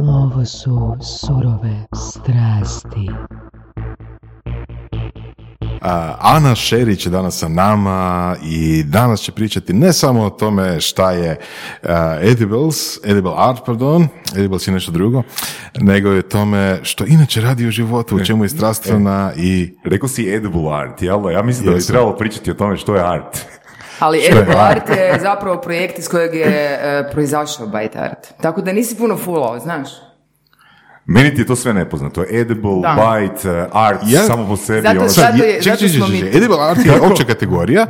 Ovo su surove strasti. Ana Šerić je danas sa nama i danas će pričati ne samo o tome šta je uh, edibles, edible art, pardon, edibles je nešto drugo, nego je o tome što inače radi u životu, u čemu je strastvena i... Rekao si edible art, jel? Ja mislim da bi trebalo pričati o tome što je art. Ali Edible Art je zapravo projekt iz kojeg je uh, proizašao Byte Art. Tako da nisi puno fulao, znaš? Meni ti je to sve nepoznato. Edible, Da. bite, uh, art, Ja- samo po sebi. Zato ono- Zato je- Ček, ček, smo ček, mi- edible art je opća kategorija,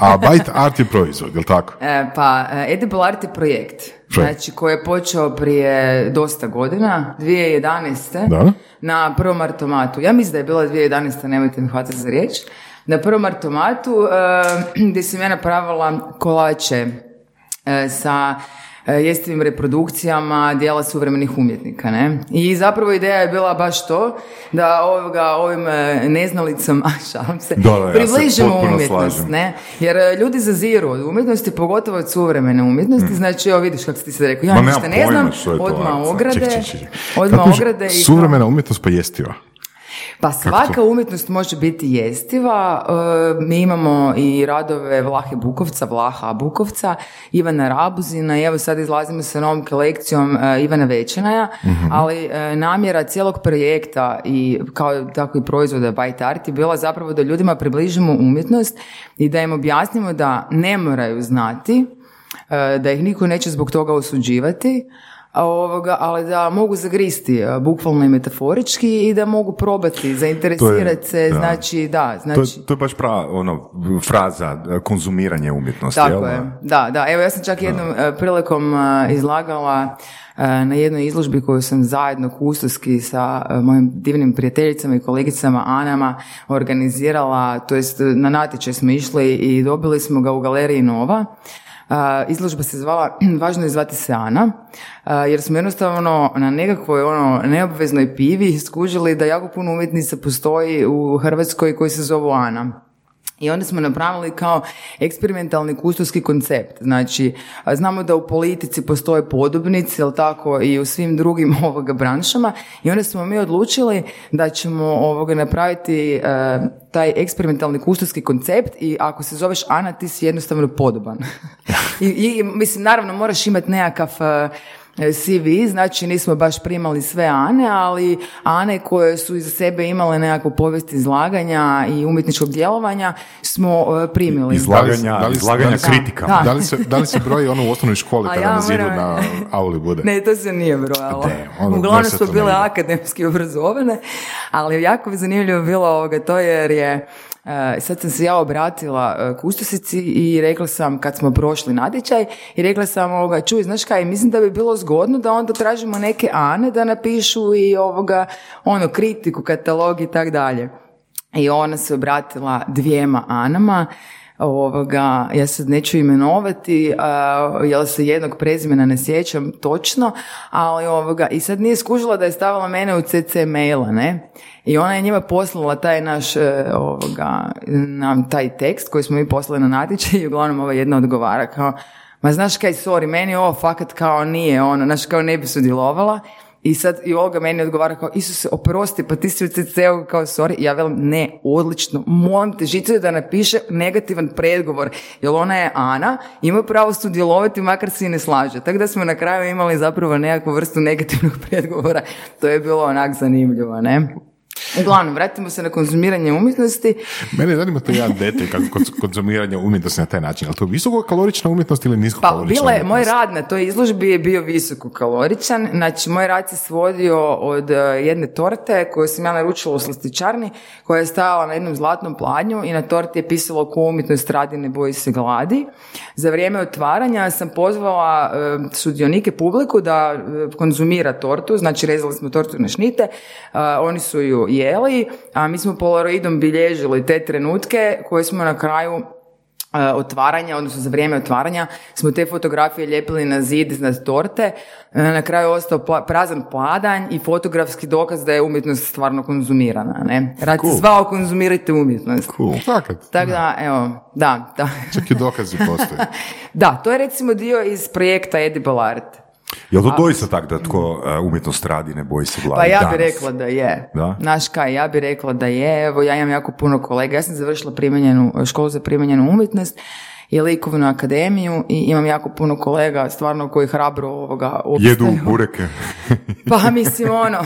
a bite art je proizvod, jel tako? E, pa, e, Edible Art je projekt. Znači, koji je počeo prije dosta godina, 2011. Da. Na prvom artomatu. Ja mislim da je bila 2011. nemojte mi hvatati za riječ. Na prvom artomatu e, gdje sam ja napravila kolače e, sa e, jestivim reprodukcijama dijela suvremenih umjetnika, ne? I zapravo ideja je bila baš to da ovoga, ovim neznalicama, šalim se, Da, da, ja se približimo umjetnost, slažem. ne? Jer ljudi zaziru od umjetnosti, pogotovo od suvremene umjetnosti, znači evo vidiš kako ti se rekao, ja ništa ne znam, odmah ograde, odmah ograde Suvremena umjetnost pa jestiva. Pa svaka umjetnost može biti jestiva. E, mi imamo i radove Vlahe Bukovca, Vlaha Bukovca, Ivana Rabuzina. I evo sad izlazimo sa novom kolekcijom e, Ivana Večenaja, ali e, namjera cijelog projekta i kao tako i proizvoda Byte Art je bila zapravo da ljudima približimo umjetnost i da im objasnimo da ne moraju znati, da ih niko neće zbog toga osuđivati, ovoga, ali da mogu zagristi bukvalno i metaforički i da mogu probati, zainteresirati se, da. znači da, To znači... je, to je baš prava ono, fraza e, konzumiranje umjetnosti. Tako jel? je, da, da. Evo ja sam čak jednom e, prilikom e, izlagala na jednoj izložbi koju sam zajedno kustoski sa mojim divnim prijateljicama i kolegicama Anama organizirala, to jest na natječaj smo išli i dobili smo ga u galeriji Nova. Izložba se zvala Važno je zvati se Ana, jer smo jednostavno na nekakvoj ono neobveznoj pivi skužili da jako puno umjetnica postoji u Hrvatskoj koji se zovu Ana. I onda smo napravili kao eksperimentalni kustovski koncept. Znači, znamo da u politici postoje podobnici, jel tako, i u svim drugim ovoga branšama. I onda smo mi odlučili da ćemo ovoga napraviti e, taj eksperimentalni kustovski koncept i ako se zoveš Ana, ti si jednostavno podoban. I, I, mislim, naravno, moraš imati nekakav... e, CV, znači nismo baš primali sve Ane, ali Ane koje su iza sebe imale nekakvu povijest izlaganja i umjetničkog djelovanja smo e, primili. Izlaganja, Da li- izlaganja da li- kritika. Da. Da li se, da li se broji ono u osnovnoj školi kada ja na zidu moram- na auli bude? Ne, to se nije brojalo. Ono, Uglavnom to bile akademski obrazovane, ali jako bi zanimljivo bilo ovoga to jer je e, sad sam se ja obratila e, kustosici i rekla sam kad smo prošli natječaj i rekla sam ovoga, čuj, znaš kaj, mislim da bi bilo zgodno da onda tražimo neke Ane da napišu i ovoga, ono, kritiku, katalog i tak dalje. I ona se obratila dvijema Anama, ovoga, ja sad neću imenovati, a, jel se jednog prezimena ne sjećam točno, ali ovoga, i sad nije skužila da je stavila mene u CC maila, ne? I ona je njima poslala taj naš, e, ovoga, nam taj tekst koji smo mi poslali na natječaj i uglavnom ova jedna odgovara kao, ma znaš kaj, sorry, meni ovo fakat kao nije ono, znaš kao ne bi sudjelovala. I sad i Olga meni odgovara kao, Isuse, oprosti, pa ti si u kao, sorry, ja velim, ne, odlično, molim te, žicu da napiše negativan predgovor, jer ona je Ana, ima pravo sudjelovati, makar se i ne slaže. Tako da smo na kraju imali zapravo nekakvu vrstu negativnog predgovora, to je bilo onak zanimljivo, ne? Uglavnom, vratimo se na konzumiranje umjetnosti. Mene zanima to jedan detalj kako kod konzumiranja umjetnosti na taj način. Ali to je visokokalorična umjetnost ili Pa niskokalorična bila je, umjetnost? moj rad na toj izložbi je bio visokokaloričan, znači moj rad se svodio od e, jedne torte koju sam ja naručila u slastičarni, koja je stajala na jednom zlatnom pladnju i na torti je pisalo ko umjetnost radi ne boji se gladi. Za vrijeme otvaranja sam pozvala e, sudionike publiku da e, konzumira tortu, znači rezali smo tortu na šnite, oni su ju jeli, a mi smo polaroidom bilježili te trenutke koje smo na kraju e, otvaranja, odnosno za vrijeme otvaranja, smo te fotografije lijepili na zid iznad torte. E, Na kraju je ostao pla- prazan pladanj i fotografski dokaz da je umjetnost stvarno konzumirana. Ne? Rad se Cool. zvao konzumirajte umjetnost. Cool. Tako da, evo, da, da. Čak i dokazi postoje. da, to je recimo dio iz projekta Edible Art. Je to doista tako da tko e, umjetnost radi ne boji se glavi Pa ja bih rekla da je. Da? Znaš kaj, ja bih rekla da je. Evo, ja imam jako puno kolega. Ja sam završila školu za primenjenu umjetnost i likovnu akademiju i imam jako puno kolega stvarno koji hrabro ovoga Jedu opstaju. bureke. Pa mislim ono,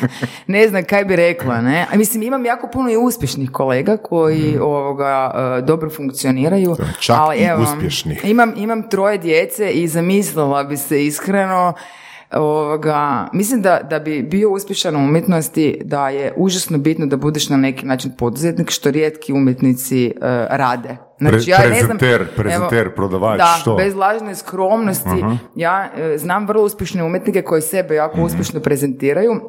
ne znam kaj bi rekla, ne. A mislim imam jako puno i uspješnih kolega koji ovoga e, dobro funkcioniraju. čak ali, i evo, uspješnih. Imam, imam troje djece i zamislila bi se iskreno Ovoga, mislim da, da bi bio uspješan u umjetnosti da je užasno bitno da budeš na neki način poduzetnik što rijetki umjetnici e, rade. Znači, Pre- prezenter, prezenter, prodavač, da, što? bez lažne skromnosti. Ja e, znam vrlo uspješne umjetnike koji sebe jako Mhm. uspješno prezentiraju,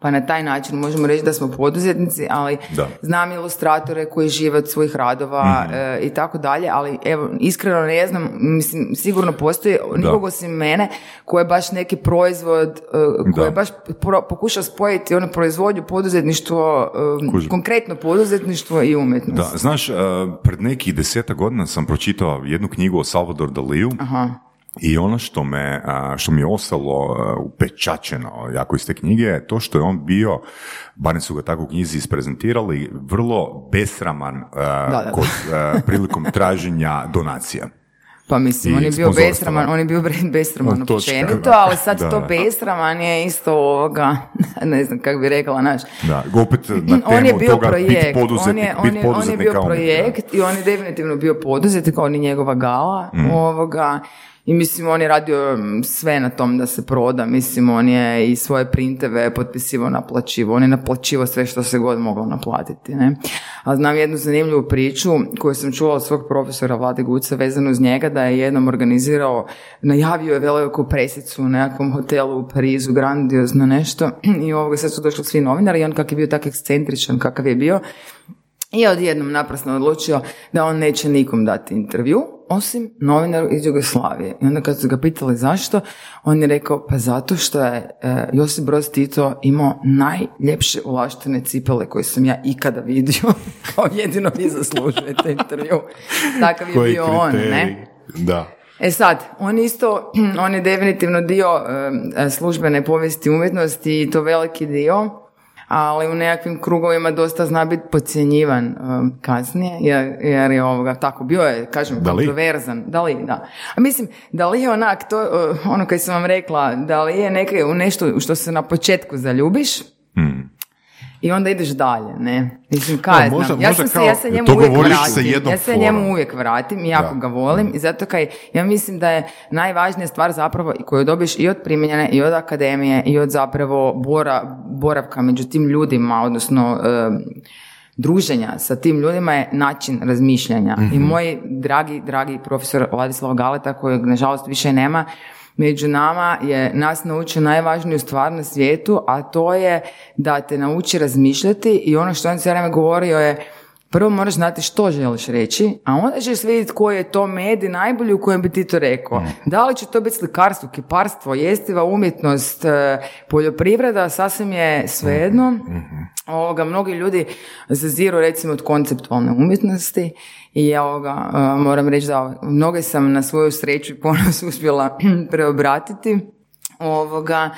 pa na taj način možemo reći da smo poduzetnici, ali Da. znam ilustratore koji žive od svojih radova Mhm. e, i tako dalje, ali evo, iskreno ne znam, mislim, sigurno postoji nikog osim mene koji je baš neki proizvod, e, koji je baš pro- pokušao spojiti ono proizvodnju, poduzetništvo, e, konkretno poduzetništvo i umjetnost. Da, znaš, pred nekih deseta godina sam pročitao jednu knjigu o Salvador Daliju Aha. I ono što, me, što mi je ostalo upečačeno jako iz te knjige je to što je on bio, barem su ga tako u knjizi isprezentirali, vrlo besraman Da, da. kod, prilikom traženja donacija. Pa mislim, on je bio besraman, on je bio besraman općenito, ali sad Da, to besraman je isto ovoga, ne znam kako bi rekla, naš. Da, opet na temu on je bio toga projekt, biti poduzetnik, on je, on je, on je bio projekt i on je definitivno bio poduzetnik, on je njegova gala Mhm. ovoga. I mislim, on je radio mm, sve na tom da se proda. Mislim, on je i svoje printeve potpisivo naplaćivo. On je naplaćivo sve što se god moglo naplatiti. Ne? A znam jednu zanimljivu priču koju sam čula od svog profesora Vlade Guca vezano uz njega da je jednom organizirao, najavio je veliku presicu u nekakvom hotelu u Parizu, grandiozno nešto. I ovoga sad su došli svi novinari i on kak je bio tak ekscentričan kakav je bio, i odjednom naprasno odlučio da on neće nikom dati intervju, osim novinaru iz Jugoslavije. I onda kad su ga pitali zašto, on je rekao, pa zato što je e, Josip Broz Tito imao najljepše ulaštene cipele koje sam ja ikada vidio, kao jedino vi zaslužujete intervju. Takav je Koji bio on, kriterij? ne? Da. E sad, on isto, on je definitivno dio e, službene povijesti umjetnosti i to veliki dio, ali u nekakvim krugovima dosta zna biti podcjenjivan e, kasnije, jer, jer je ovoga, tako, bio je, kažem, Dali? kontroverzan. Da li, da. A mislim, da li je onak, to, e, ono kaj sam vam rekla, da li je neke, u nešto što se na početku zaljubiš, i onda ideš dalje, ne? Mislim, kaj Da, možda- znam. Ja, možda sam se, ja se njemu to uvijek vratim. jednom Ja se njemu forom. uvijek vratim i jako Da. ga volim. I zato kaj, ja mislim da je najvažnija stvar zapravo koju dobiješ i od primjenjene i od akademije i od zapravo bora, boravka među tim ljudima, odnosno druženja sa tim ljudima je način razmišljanja. I moj dragi, dragi profesor Vladislav Galeta, kojeg nažalost više nema, među nama je nas naučio najvažniju stvar na svijetu, a to je da te nauči razmišljati i ono što on cijelo vrijeme govorio je Prvo moraš znati što želiš reći, a onda ćeš vidjeti koji je to medij najbolji u kojem bi ti to rekao. Da li će to biti slikarstvo, kiparstvo, jestiva umjetnost, e, poljoprivreda, sasvim je svejedno. Ovoga, mnogi ljudi zaziru recimo od konceptualne umjetnosti i ja ovoga, e, moram reći da mnoge sam na svoju sreću i ponos uspjela preobratiti ovoga,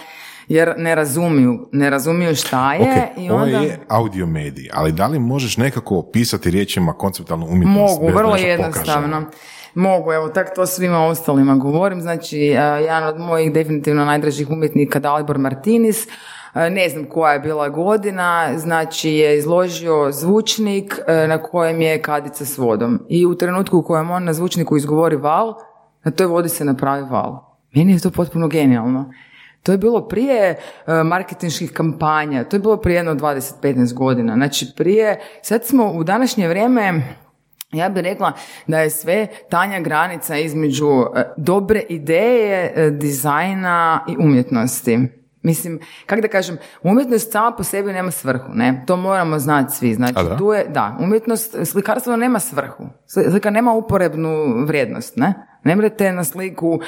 jer ne razumiju, ne razumiju šta je Ok, i ovo onda... je audio medij, ali da li možeš nekako opisati riječima konceptualnu umjetnost? Mogu, bez vrlo jednostavno. pokažemo? Mogu, evo, tak to svima ostalima govorim. Znači, e, jedan od mojih definitivno najdražih umjetnika, Dalibor Martinis, e, ne znam koja je bila godina, znači je izložio zvučnik e, na kojem je kadica s vodom. I u trenutku u kojem on na zvučniku izgovori val, na toj vodi se napravi val. Meni je to potpuno genijalno. To je bilo prije e, marketinških kampanja, to je bilo prije jedno 20-15 godina. Znači prije, sad smo u današnje vrijeme, ja bih rekla da je sve tanja granica između e, dobre ideje, e, dizajna i umjetnosti. Mislim, kako da kažem, umjetnost sama po sebi nema svrhu, ne? To moramo znati svi. Znači, A da? tu je, da, umjetnost, slikarstvo nema svrhu. Sli- Slika nema uporebnu vrijednost, ne? Ne mrete na sliku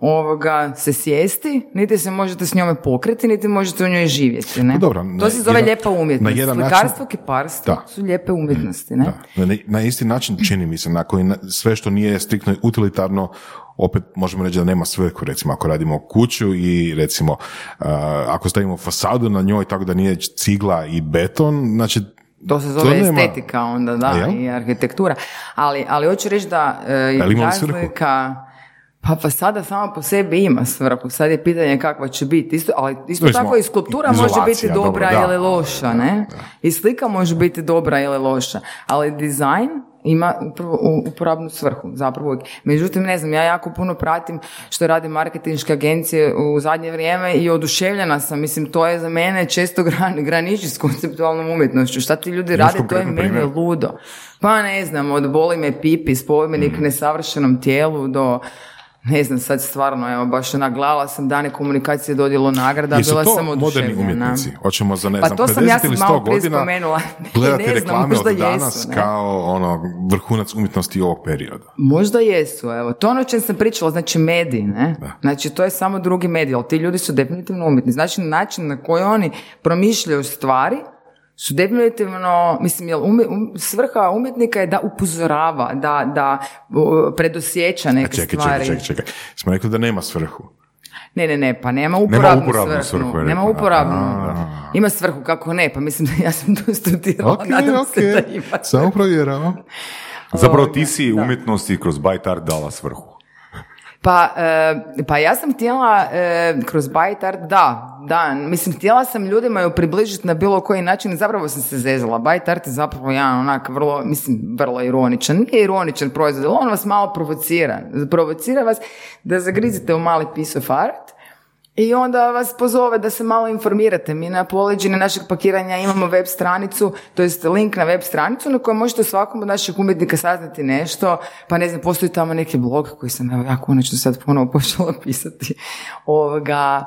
ovoga se sjesti, niti se možete s njome pokriti, niti možete u njoj živjeti. Ne? Pa dobro, to na se zove jedan- lijepa umjetnost. na jedan način- Slikarstvo, kiparstvo Da. su lijepe umjetnosti. Ne? Da. Na, na isti način čini mi se, na koji sve što nije striktno utilitarno, opet možemo reći da nema svrhu, recimo ako radimo kuću i recimo uh, ako stavimo fasadu na njoj tako da nije cigla i beton, znači To se zove nema- estetika onda, da, i arhitektura. Ali, ali hoću reći da e, je razlika... Pa fasada sama po sebi ima svrhu. Sad je pitanje kakva će biti. Isto, ali isto tako i skulptura može biti dobro, dobra da. ili loša, ne? I slika može biti dobra ili loša. Ali dizajn ima upravo uporabnu svrhu, zapravo uvijek. Međutim, ne znam, ja jako puno pratim što rade marketinške agencije u zadnje vrijeme i oduševljena sam. Mislim, to je za mene često gran, graniči s konceptualnom umjetnošću. Šta ti ljudi rade, to je meni ludo. Pa ne znam, od boli me pipi, spomenik nesavršenom tijelu do ne znam, sad stvarno, evo, baš onak, gledala sam dane komunikacije dodjelo nagrada, jesu bila to sam moderni umjetnici? Hoćemo za ne Pa znam, to sam ja 50 sad ili malo 100 prije godina spomenula. gledati Ne znam, reklame možda od danas jesu, ne? kao ono vrhunac umjetnosti ovog perioda. Možda jesu, evo. To ono o čem sam pričala, znači mediji, ne? Znači, to je samo drugi medij, ali ti ljudi su definitivno umjetni. Znači, način na koji oni promišljaju stvari su definitivno, mislim, jel um- svrha umjetnika je da upozorava, da, da uh, predosjeća A neke čekaj, stvari. čekaj, čekaj, čekaj. Smo rekli da nema svrhu. Ne, ne, ne, pa nema uporabnu, uporabnu svrhu. svrhu, nema uporabnu. A. Ima svrhu, kako ne, pa mislim da ja sam to studirala, Ok, nadam ok, se da ima. samo provjeravam. Zapravo ti si umjetnosti kroz art dala svrhu. Pa, e, pa ja sam htjela e, kroz Art, da, da, mislim, htjela sam ljudima ju približiti na bilo koji način i zapravo sam se zezala. Byte Art je zapravo jedan onak vrlo, mislim, vrlo ironičan. Nije ironičan proizvod, on vas malo provocira. Provocira vas da zagrizite u mali piece of art i onda vas pozove da se malo informirate. Mi na poleđini našeg pakiranja imamo web stranicu, to jest link na web stranicu na kojoj možete svakom od naših umjetnika saznati nešto, pa ne znam, postoji tamo neki blog koji sam evo, ja konačno sad ponovo počela pisati. Ovoga,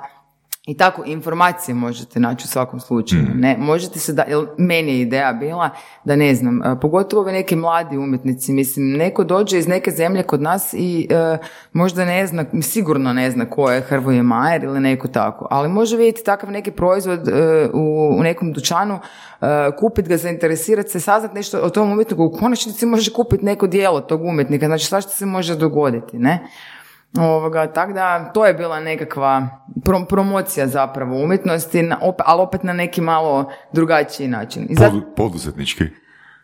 i tako, informacije možete naći u svakom slučaju. Ne, možete se da, jer meni je ideja bila da ne znam, e, pogotovo ovi neki mladi umjetnici, mislim, neko dođe iz neke zemlje kod nas i e, možda ne zna, sigurno ne zna ko je Hrvoje Majer ili neko tako, ali može vidjeti takav neki proizvod e, u, u nekom dućanu, e, kupiti ga, zainteresirati se, saznati nešto o tom umjetniku, u konačnici može kupiti neko dijelo tog umjetnika, znači svašta se može dogoditi, ne? Ovoga, tako da to je bila nekakva pro- promocija zapravo umjetnosti, na, op- ali opet na neki malo drugačiji način. I zato, Podu- poduzetnički.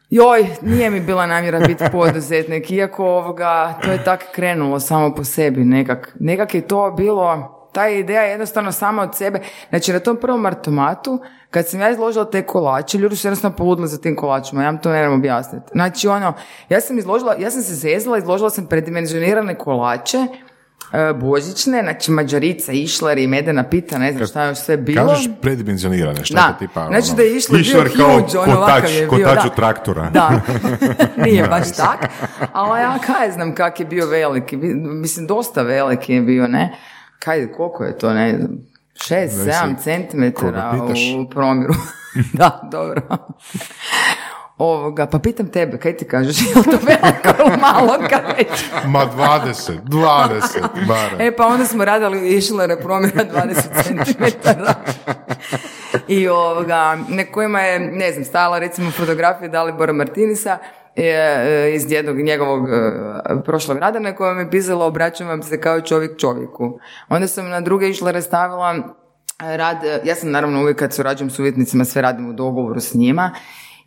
joj, nije mi bila namjera biti poduzetnik, iako ovoga, to je tako krenulo samo po sebi nekak. Nekak je to bilo, ta ideja je jednostavno sama od sebe. Znači na tom prvom martomatu, kad sam ja izložila te kolače, ljudi su jednostavno poludili za tim kolačima, ja vam to ne moram objasniti. Znači ono, ja sam izložila, ja sam se zezala, izložila sam predimenzionirane kolače, božićne, znači mađarica, išleri, medena pita, ne znam šta je još sve bilo. Kažeš predimenzionirane, šta je Da, tipa? znači ono, da je Išler bio kao huge, ono kotač, je bio, kotač da. traktora. Da, nije baš tak, ali ja kaj znam kak je bio veliki, mislim dosta veliki je bio, ne, kaj, koliko je to, ne znam, šest, Zavisi sedam centimetara koga pitaš. u promiru, da, dobro. Ovoga, pa pitam tebe, kaj ti kažeš, je li to veliko ili malo, kad već? Ma 20, 20, barem. E pa onda smo radili išlere promjera 20 cm. I ovoga, na kojima je, ne znam, stala recimo fotografija Dalibora Martinisa e, e, iz jednog njegovog e, prošlog rada na kojem je pisalo obraćam se kao čovjek čovjeku. Onda sam na druge išlere stavila e, rad, ja sam naravno uvijek kad surađujem s uvjetnicima sve radim u dogovoru s njima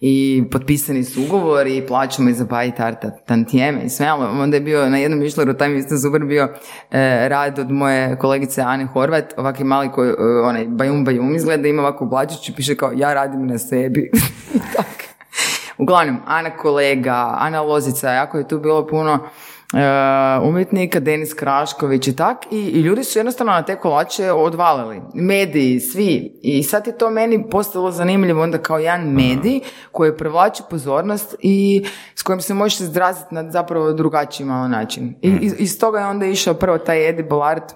i potpisani su ugovori i plaćamo i za bajt arta tantijeme i sve, ali onda je bio na jednom mišleru, taj mi isto super bio e, rad od moje kolegice Ane Horvat, ovakvi mali koji, e, onaj bajum bajum izgleda, ima ovako blačić i piše kao ja radim na sebi. Uglavnom, Ana kolega, Ana Lozica, jako je tu bilo puno umjetnika, Denis Krašković i tak, i, i ljudi su jednostavno na te kolače odvalili. Mediji, svi. I sad je to meni postalo zanimljivo onda kao jedan medij koji privlači pozornost i s kojim se možeš izraziti na zapravo drugačiji malo način. I iz, iz toga je onda išao prvo taj edible art,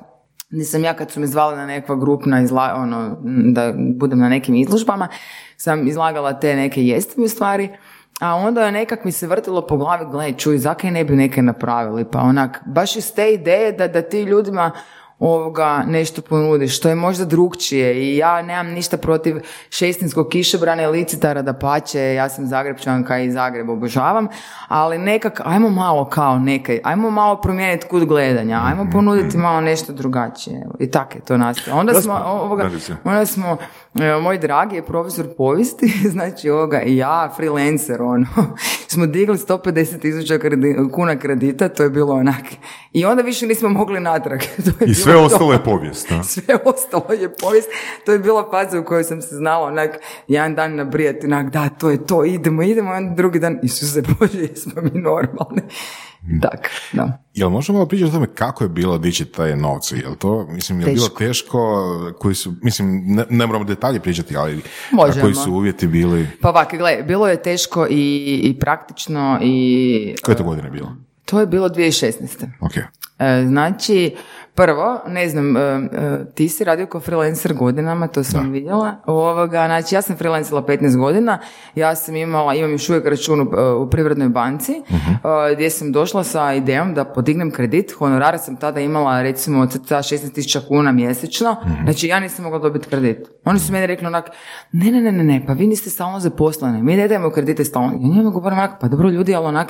gdje sam ja kad su me zvali na nekakva grupna izla, ono, da budem na nekim izložbama, sam izlagala te neke jestive stvari a onda je nekak mi se vrtilo po glavi, gle, čuj, zakaj ne bi neke napravili, pa onak, baš iz te ideje da, da ti ljudima ovoga nešto ponudi, što je možda drugčije i ja nemam ništa protiv šestinskog kišobrana i licitara da pače, ja sam Zagrebčanka i Zagreb obožavam, ali nekak, ajmo malo kao nekaj, ajmo malo promijeniti kut gledanja, ajmo ponuditi malo nešto drugačije i tako je to nastalo. Onda smo, ovoga, onda smo, evo, moj dragi je profesor povijesti, znači ovoga, i ja, freelancer, ono, smo digli 150 tisuća kuna kredita, to je bilo onak. I onda više nismo mogli natrag. To je I sve to. ostalo je povijest. a? Sve ostalo je povijest. To je bila faza u kojoj sam se znala onak jedan dan nabrijati, onak da, to je to, idemo, idemo, a onda drugi dan, Isuse Bože, jesmo mi normalni. Tak, da. Jel možemo malo pričati o tome kako je bilo dići te novce? Jel to, mislim, je bilo Teško. koji su, mislim, ne, ne moramo detalje pričati, ali Možemo. koji su uvjeti bili, Pa ovak, gle, bilo je teško i, i praktično i... koje to godine bilo? To je bilo 2016. Ok. E, Znači, prvo, ne znam, e, e, ti si radio kao freelancer godinama, to sam vidjela. Ovoga, znači, ja sam freelancila 15 godina, ja sam imala, imam još uvijek račun u, e, u Privrednoj banci, e, gdje sam došla sa idejom da podignem kredit, honorare sam tada imala recimo cca 16.000 kuna mjesečno, znači ja nisam mogla dobiti kredit. Oni su meni rekli onak, ne, ne, ne, ne, ne, pa vi niste stalno zaposleni, mi ne dajemo kredite stalno. Ja njima govorim onak, pa dobro ljudi, ali onak,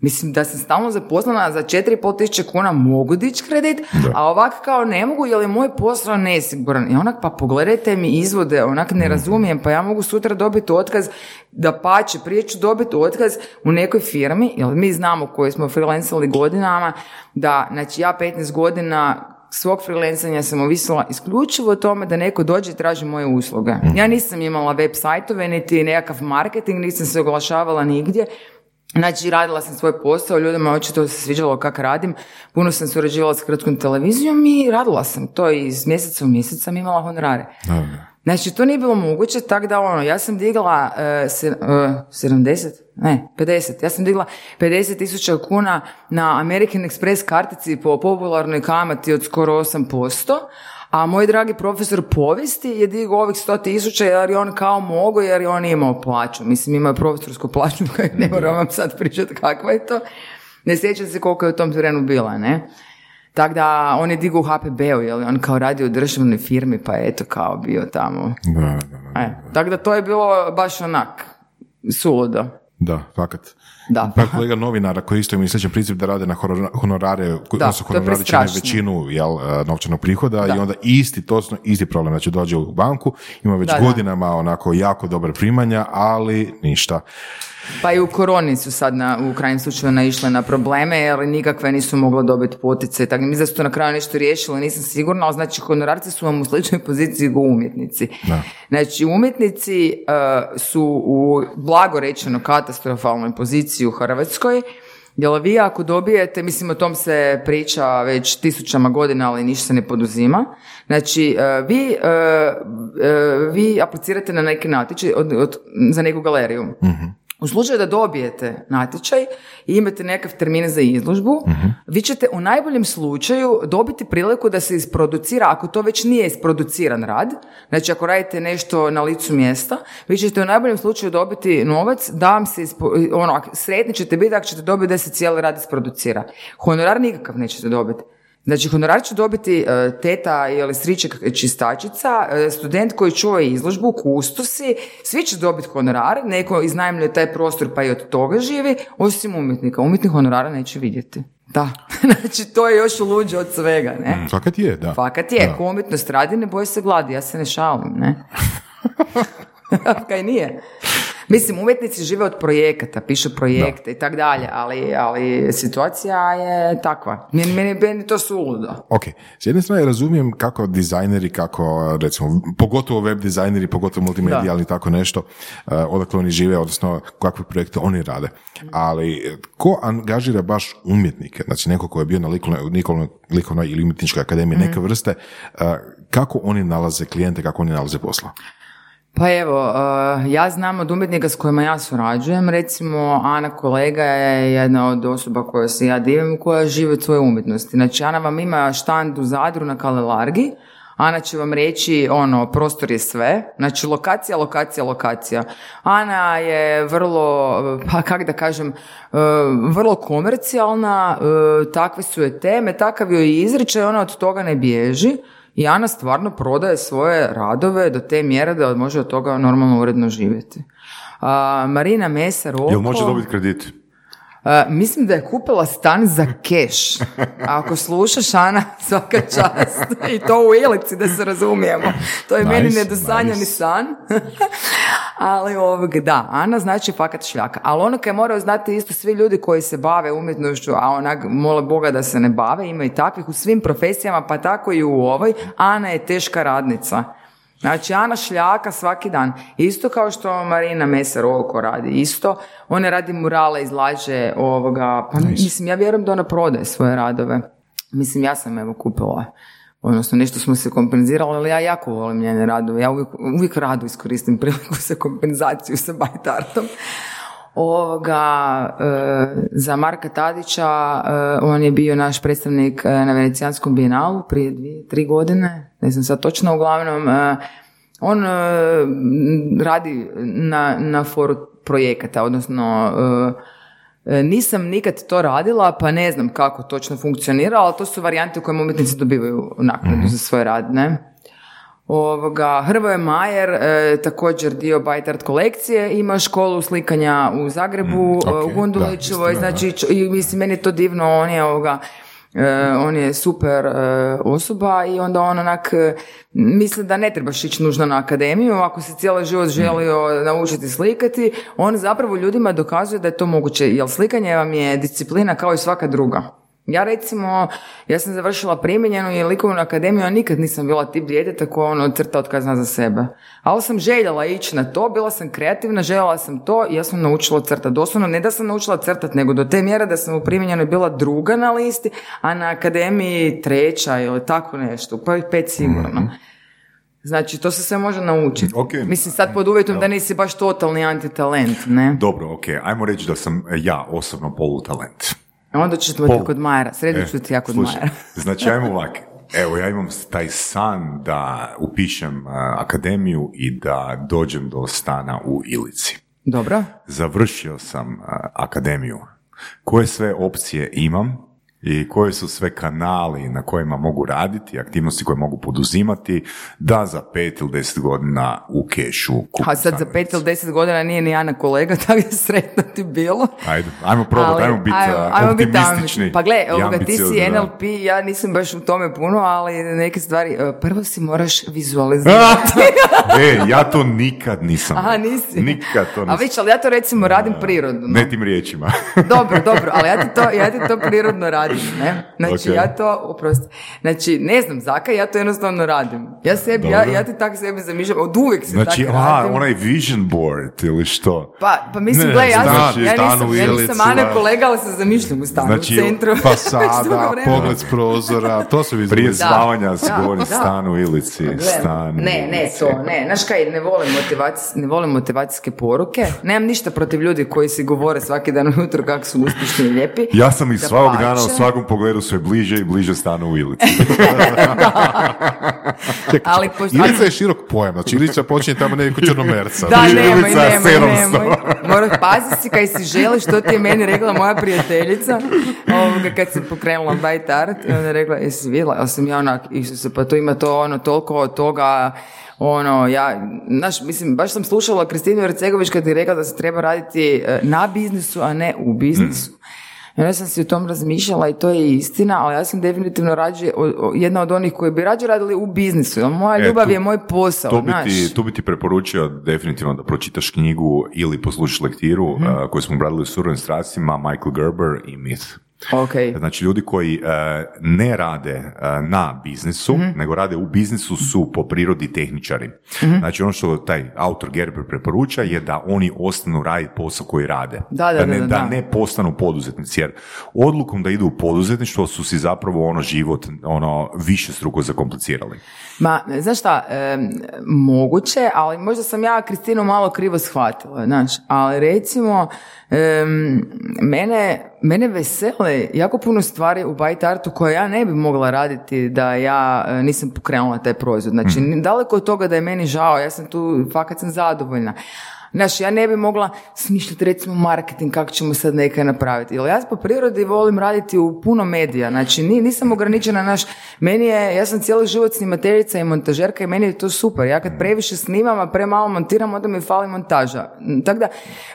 Mislim da sam stalno zaposlena za 4,5 tisuće kuna mogu dići kredit, a ovak kao ne mogu jer je moj posao nesiguran. I onak pa pogledajte mi izvode, onak ne razumijem, pa ja mogu sutra dobiti otkaz, da pače, prije ću dobiti otkaz u nekoj firmi, jer mi znamo koji smo freelancali godinama, da znači ja 15 godina svog freelancanja sam ovisila isključivo o tome da neko dođe i traži moje usluge. Ja nisam imala web sajtove, niti nekakav marketing, nisam se oglašavala nigdje, Znači, radila sam svoj posao, ljudima očito se sviđalo kako radim, puno sam surađivala s hrvatskom televizijom i radila sam to i iz mjeseca u mjesec sam imala honorare. Da. Znači, to nije bilo moguće, tako da ono, ja sam digla e, se, e, 70, ne, 50, ja sam digla 50 tisuća kuna na American Express kartici po popularnoj kamati od skoro 8%, a moj dragi profesor povijesti je digao ovih 100 tisuća jer je on kao mogo jer je on imao plaću. Mislim, imao je profesorsku plaću, ne moram vam sad pričati kakva je to. Ne sjećam se koliko je u tom terenu bila, ne? Tako da on je digao u HPB-u, jer je on kao radio u državnoj firmi, pa je eto kao bio tamo. Da, da, da. E, tako da to je bilo baš onak, suludo. Da, fakat. Da. Pa kolega novinara koji isto ima sličan princip da rade na honorare, Da, odnosno honorari čine većinu jel, e, novčanog prihoda Da. i onda isti, točno isti problem. Znači dođe u banku, ima već Da, da. godinama onako jako dobre primanja, ali ništa. Pa i u koroni su sad na, u krajnjem slučaju naišle na probleme, jer nikakve nisu mogle dobiti potice. Tako mi da su to na kraju nešto riješili, nisam sigurna, ali znači honorarci su vam u sličnoj poziciji kao umjetnici. Da. Znači umjetnici e, su u blago rečeno katastrofalnoj poziciji u Hrvatskoj, jer vi ako dobijete, mislim o tom se priča već tisućama godina, ali ništa se ne poduzima. Znači, e, vi, e, vi aplicirate na neki natječaj od, od- za neku galeriju. U slučaju da dobijete natječaj i imate nekakav termin za izložbu, vi ćete u najboljem slučaju dobiti priliku da se isproducira, ako to već nije isproduciran rad, znači ako radite nešto na licu mjesta, vi ćete u najboljem slučaju dobiti novac da vam se, ispo- ono, sretni ćete biti ako ćete dobiti da se cijeli rad isproducira. Honorar nikakav nećete dobiti. Znači, honorar će dobiti e, teta ili striček čistačica, e, student koji čuva izložbu, kustosi, svi će dobiti honorar, neko iznajmljuje taj prostor pa i od toga živi, osim umjetnika. Umjetnik honorara neće vidjeti. Da, znači to je još luđe od svega, ne? Fakat je, da. Fakat je, ko umjetnost radi, ne boji se gladi, ja se ne šalim, ne? Kaj nije? Mislim, umjetnici žive od projekata, pišu projekte i tak dalje, ali, ali situacija je takva. Meni, meni, meni to suludo. Ok, s jedne strane razumijem kako dizajneri, kako recimo, pogotovo web dizajneri, pogotovo multimedijalni, tako nešto, uh, odakle oni žive, odnosno kakve projekte oni rade. Ali eh, ko angažira baš umjetnike, znači neko ko je bio na likovnoj, likovnoj, ili umjetničkoj akademiji neke vrste, uh, kako oni nalaze klijente, kako oni nalaze posla? Pa evo, uh, ja znam od umjetnika s kojima ja surađujem, recimo Ana kolega je jedna od osoba koja se ja divim, koja živi od svoje umjetnosti. Znači Ana vam ima štand u Zadru na Kalelargi, Ana će vam reći, ono, prostor je sve, znači lokacija, lokacija, lokacija. Ana je vrlo, pa kak da kažem, e, vrlo komercijalna, e, takve su je teme, takav joj je izričaj, ona od toga ne bježi. I Ana stvarno prodaje svoje radove do te mjere da može od toga normalno uredno živjeti. A, Marina Mesar oko... Jel može dobiti kredit? A, mislim da je kupila stan za keš. Ako slušaš, Ana, svaka čast. I to u Ilici, da se razumijemo. To je meni Nice, nedosanjani nice. san. Ali ovog, da, Ana znači fakat šljaka. Ali ono kaj moraju znati isto svi ljudi koji se bave umjetnošću, a onak mole Boga da se ne bave, ima i takvih u svim profesijama, pa tako i u ovoj. Ana je teška radnica. Znači, Ana šljaka svaki dan. Isto kao što Marina Mesar oko radi. Isto, ona radi murale, izlaže ovoga. Pa, mislim, ja vjerujem da ona prodaje svoje radove. Mislim, ja sam evo kupila odnosno nešto smo se kompenzirali, ali ja jako volim njene radove. Ja uvijek, uvijek rado iskoristim priliku za kompenzaciju sa bajtartom. Ovoga, e, za Marka Tadića, e, on je bio naš predstavnik e, na Venecijanskom bijenalu prije dvije, tri godine, ne znam sad točno, uglavnom, e, on e, radi na, na foru projekata, odnosno nisam nikad to radila, pa ne znam kako točno funkcionira, ali to su varijante u kojima umjetnici dobivaju naknadu za svoj rad, ne? Ovoga, Hrvoje Majer, e, također dio Bite Art kolekcije, ima školu slikanja u Zagrebu, ok, e, u Gundulićevoj, znači, č- i mislim, meni je to divno, on je ovoga, e, on je super e, osoba i onda on onak e, misli da ne trebaš ići nužno na akademiju, ako se cijeli život želio naučiti slikati, on zapravo ljudima dokazuje da je to moguće, jer slikanje vam je disciplina kao i svaka druga. Ja recimo, ja sam završila primijenjenu i likovnu akademiju, a nikad nisam bila tip djeteta koja ono crta od kad zna za sebe. Ali sam željela ići na to, bila sam kreativna, željela sam to i ja sam naučila crtati. Doslovno ne da sam naučila crtati, nego do te mjere da sam u primjenjenoj bila druga na listi, a na akademiji treća ili tako nešto, pa i pet sigurno. Znači, to se sve može naučiti. Ok. Mislim, sad pod uvjetom da nisi baš totalni antitalent, ne? Dobro, ok, ajmo reći da sam ja osobno polutalent. Onda ću Pol. kod Majera, sredit ću ti ja kod Majera. znači ajmo ovak. Evo, ja imam taj san da upišem akademiju i da dođem do stana u Ilici. Dobro. Završio sam akademiju. Koje sve opcije imam i koji su sve kanali na kojima mogu raditi, aktivnosti koje mogu poduzimati, da za pet ili deset godina u kešu A sad za pet ili deset godina nije ni Ana kolega, tako je sretno ti bilo. Ajde, ajmo probati, ajmo biti ajmo- ajmo biti optimistični. ambiciozni. Pa gle, ovoga, ti si da. NLP, ja nisam baš u tome puno, ali neke stvari, e, prvo si moraš vizualizirati. e, ja to nikad nisam. Aha, nisi. Nikad to A nisam. viš, ali ja to recimo radim prirodno. Ne tim riječima. Dobro, dobro, ali ja ti to, ja ti to prirodno radim, ne? Znači, Ok. ja to, oprosti, znači, ne znam, zakaj, ja to jednostavno radim. Ja sebi, ja, ja ti tak sebi zamišljam, od uvijek se Znači, tako aha, radim. onaj vision board ili što? Pa, pa mislim, Ne, gle, ja, sam, ja nisam, ja nisam Ilici, Ana kolega, ali se zamišljam u stanu Znači, u centru. Fasada, pogled s prozora, to se Prije vizualizira. spavanja se govori stan u Ilici, stan Ne, ne, to, ne. Znaš kaj, ne volim, motivac, ne volim motivacijske poruke. Nemam ništa protiv ljudi koji si govore svaki dan ujutro kako su uspješni i lijepi. Ja sam iz svakog dana u. svakom pogledu sve bliže i bliže stanu u Ilici. Čekaj, Ali pošto- Ilica je širok pojam, znači Ilica počinje tamo nekako črnomerca. Da, Ili nemoj, nemoj, 700. nemoj. Moraš pazi si kaj si želiš, što ti je meni rekla moja prijateljica, ovoga, kad sam pokrenula Bite Art, i ona je rekla, jesi vidjela, ja sam ja onak, Isuse, pa to ima to, ono, toliko od toga, ono, ja, znaš, mislim, baš sam slušala Kristinu Ercegović kad je rekla da se treba raditi e, na biznisu, a ne u biznisu. I onda sam si o tom razmišljala i to je istina, ali ja sam definitivno rađe, jedna od onih koji bi rađe radili u biznisu, moja E, ljubav tu- je moj posao, To bi, ti, tu bi ti preporučio definitivno da pročitaš knjigu ili poslušaš lektiru Mhm. uh, koju smo obradili u surovim strastima, Michael Gerber i Myth. Ok. Znači ljudi koji uh, ne rade uh, na biznisu, Mhm. nego rade u biznisu su po prirodi tehničari. Mhm. Znači ono što taj autor Gerber preporuča je da oni ostanu raditi posao koji rade. Da, da, ne, da, da. ne postanu poduzetnici, jer odlukom da idu u poduzetništvo su si zapravo ono život ono više struko zakomplicirali. Ma, znaš šta, em, moguće, ali možda sam ja Kristinu malo krivo shvatila, znaš, ali recimo, em, mene mene vesele jako puno stvari u Byte Artu koje ja ne bi mogla raditi da ja e, nisam pokrenula taj proizvod. Znači, Mhm. daleko od toga da je meni žao, ja sam tu, fakat sam zadovoljna. Znaš, ja ne bi mogla smišljati recimo marketing kako ćemo sad nekaj napraviti. Jer ja po prirodi volim raditi u puno medija. Znači, ni- nisam ograničena, naš, meni je, ja sam cijeli život snimateljica i montažerka i meni je to super. Ja kad previše snimam, a premalo montiram, onda mi fali montaža. Mm, Tako da,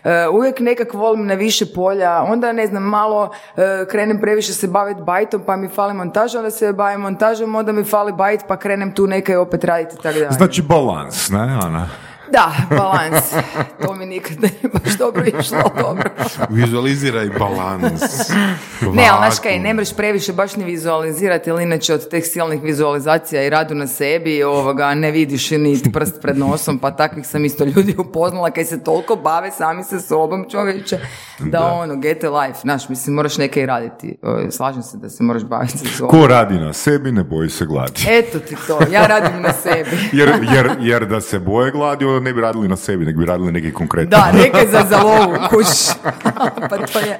e, uvijek nekak volim na više polja, onda ne znam, malo e, krenem previše se baviti bajtom, pa mi fali montaža, onda se bavim montažom, onda mi fali bajt, pa krenem tu nekaj opet raditi, tako da. Znači balans, ne, Ana? Da, balans. To mi nikad ne baš dobro išlo, ali dobro. Vizualiziraj balans. Ne, ali znaš kaj, ne mreš previše baš ni vizualizirati, jer inače od teh silnih vizualizacija i radu na sebi ovoga, ne vidiš niti prst pred nosom, pa takvih sam isto ljudi upoznala kaj se toliko bave sami sa sobom čovječe, da, ono, get a life, znaš, mislim, moraš neke i raditi. Slažem se da se moraš baviti sa sobom. Ko radi na sebi, ne boji se gladi. Eto ti to, ja radim na sebi. Jer, jer, jer da se boje gladi, onda ne bi radili na sebi, nego bi radili neki konkretni. Da, nekaj za za lovu, kuš. pa to je,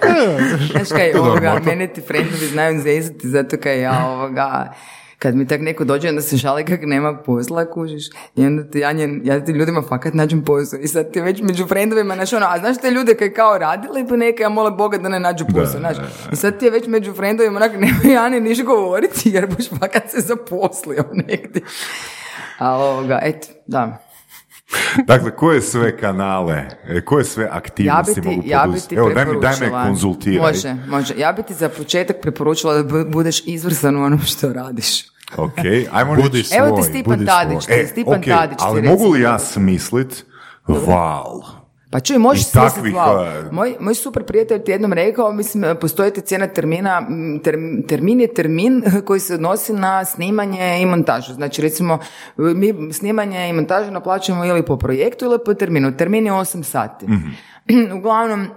znaš kaj, ovoga, mene ti friendovi znaju zezati, zato kaj ja ovoga, kad mi tak neko dođe, onda se žali kak nema posla, kužiš, i onda ti ja, njen, ja ti ljudima fakat nađem posao, i sad ti već među frendovima, znaš ono, a znaš te ljude kaj kao radili, pa neka, ja mole Boga da ne nađu posao, znaš, i sad ti je već među frendovima, onak, nemoj ja ni niš govoriti, jer boš fakat se zaposlio negdje. A ovoga, eto, da. Dakle, koje sve kanale, e, koje sve Ja bi aktivnosti ti, mogu ja bi poduzeti? ti Evo, daj, mi, daj me konzultiraj. Može, može. Ja bi ti za početak preporučila da bu- budeš izvrstan u onom što radiš. Ok, ajmo Budi svoj, Evo ti Stipan Tadić. E, Stipan ok, Tadić ali recimo. mogu li ja smislit val? Pa čuj, možeš takvih, wow. eh, Moj, moj super prijatelj ti jednom rekao, mislim, postoji ti cijena termina, m, term- termin je termin koji se odnosi na snimanje i montažu. Znači, recimo, mi snimanje i montažu naplaćujemo ili po projektu ili po terminu. Termin je 8 sati. Uglavnom,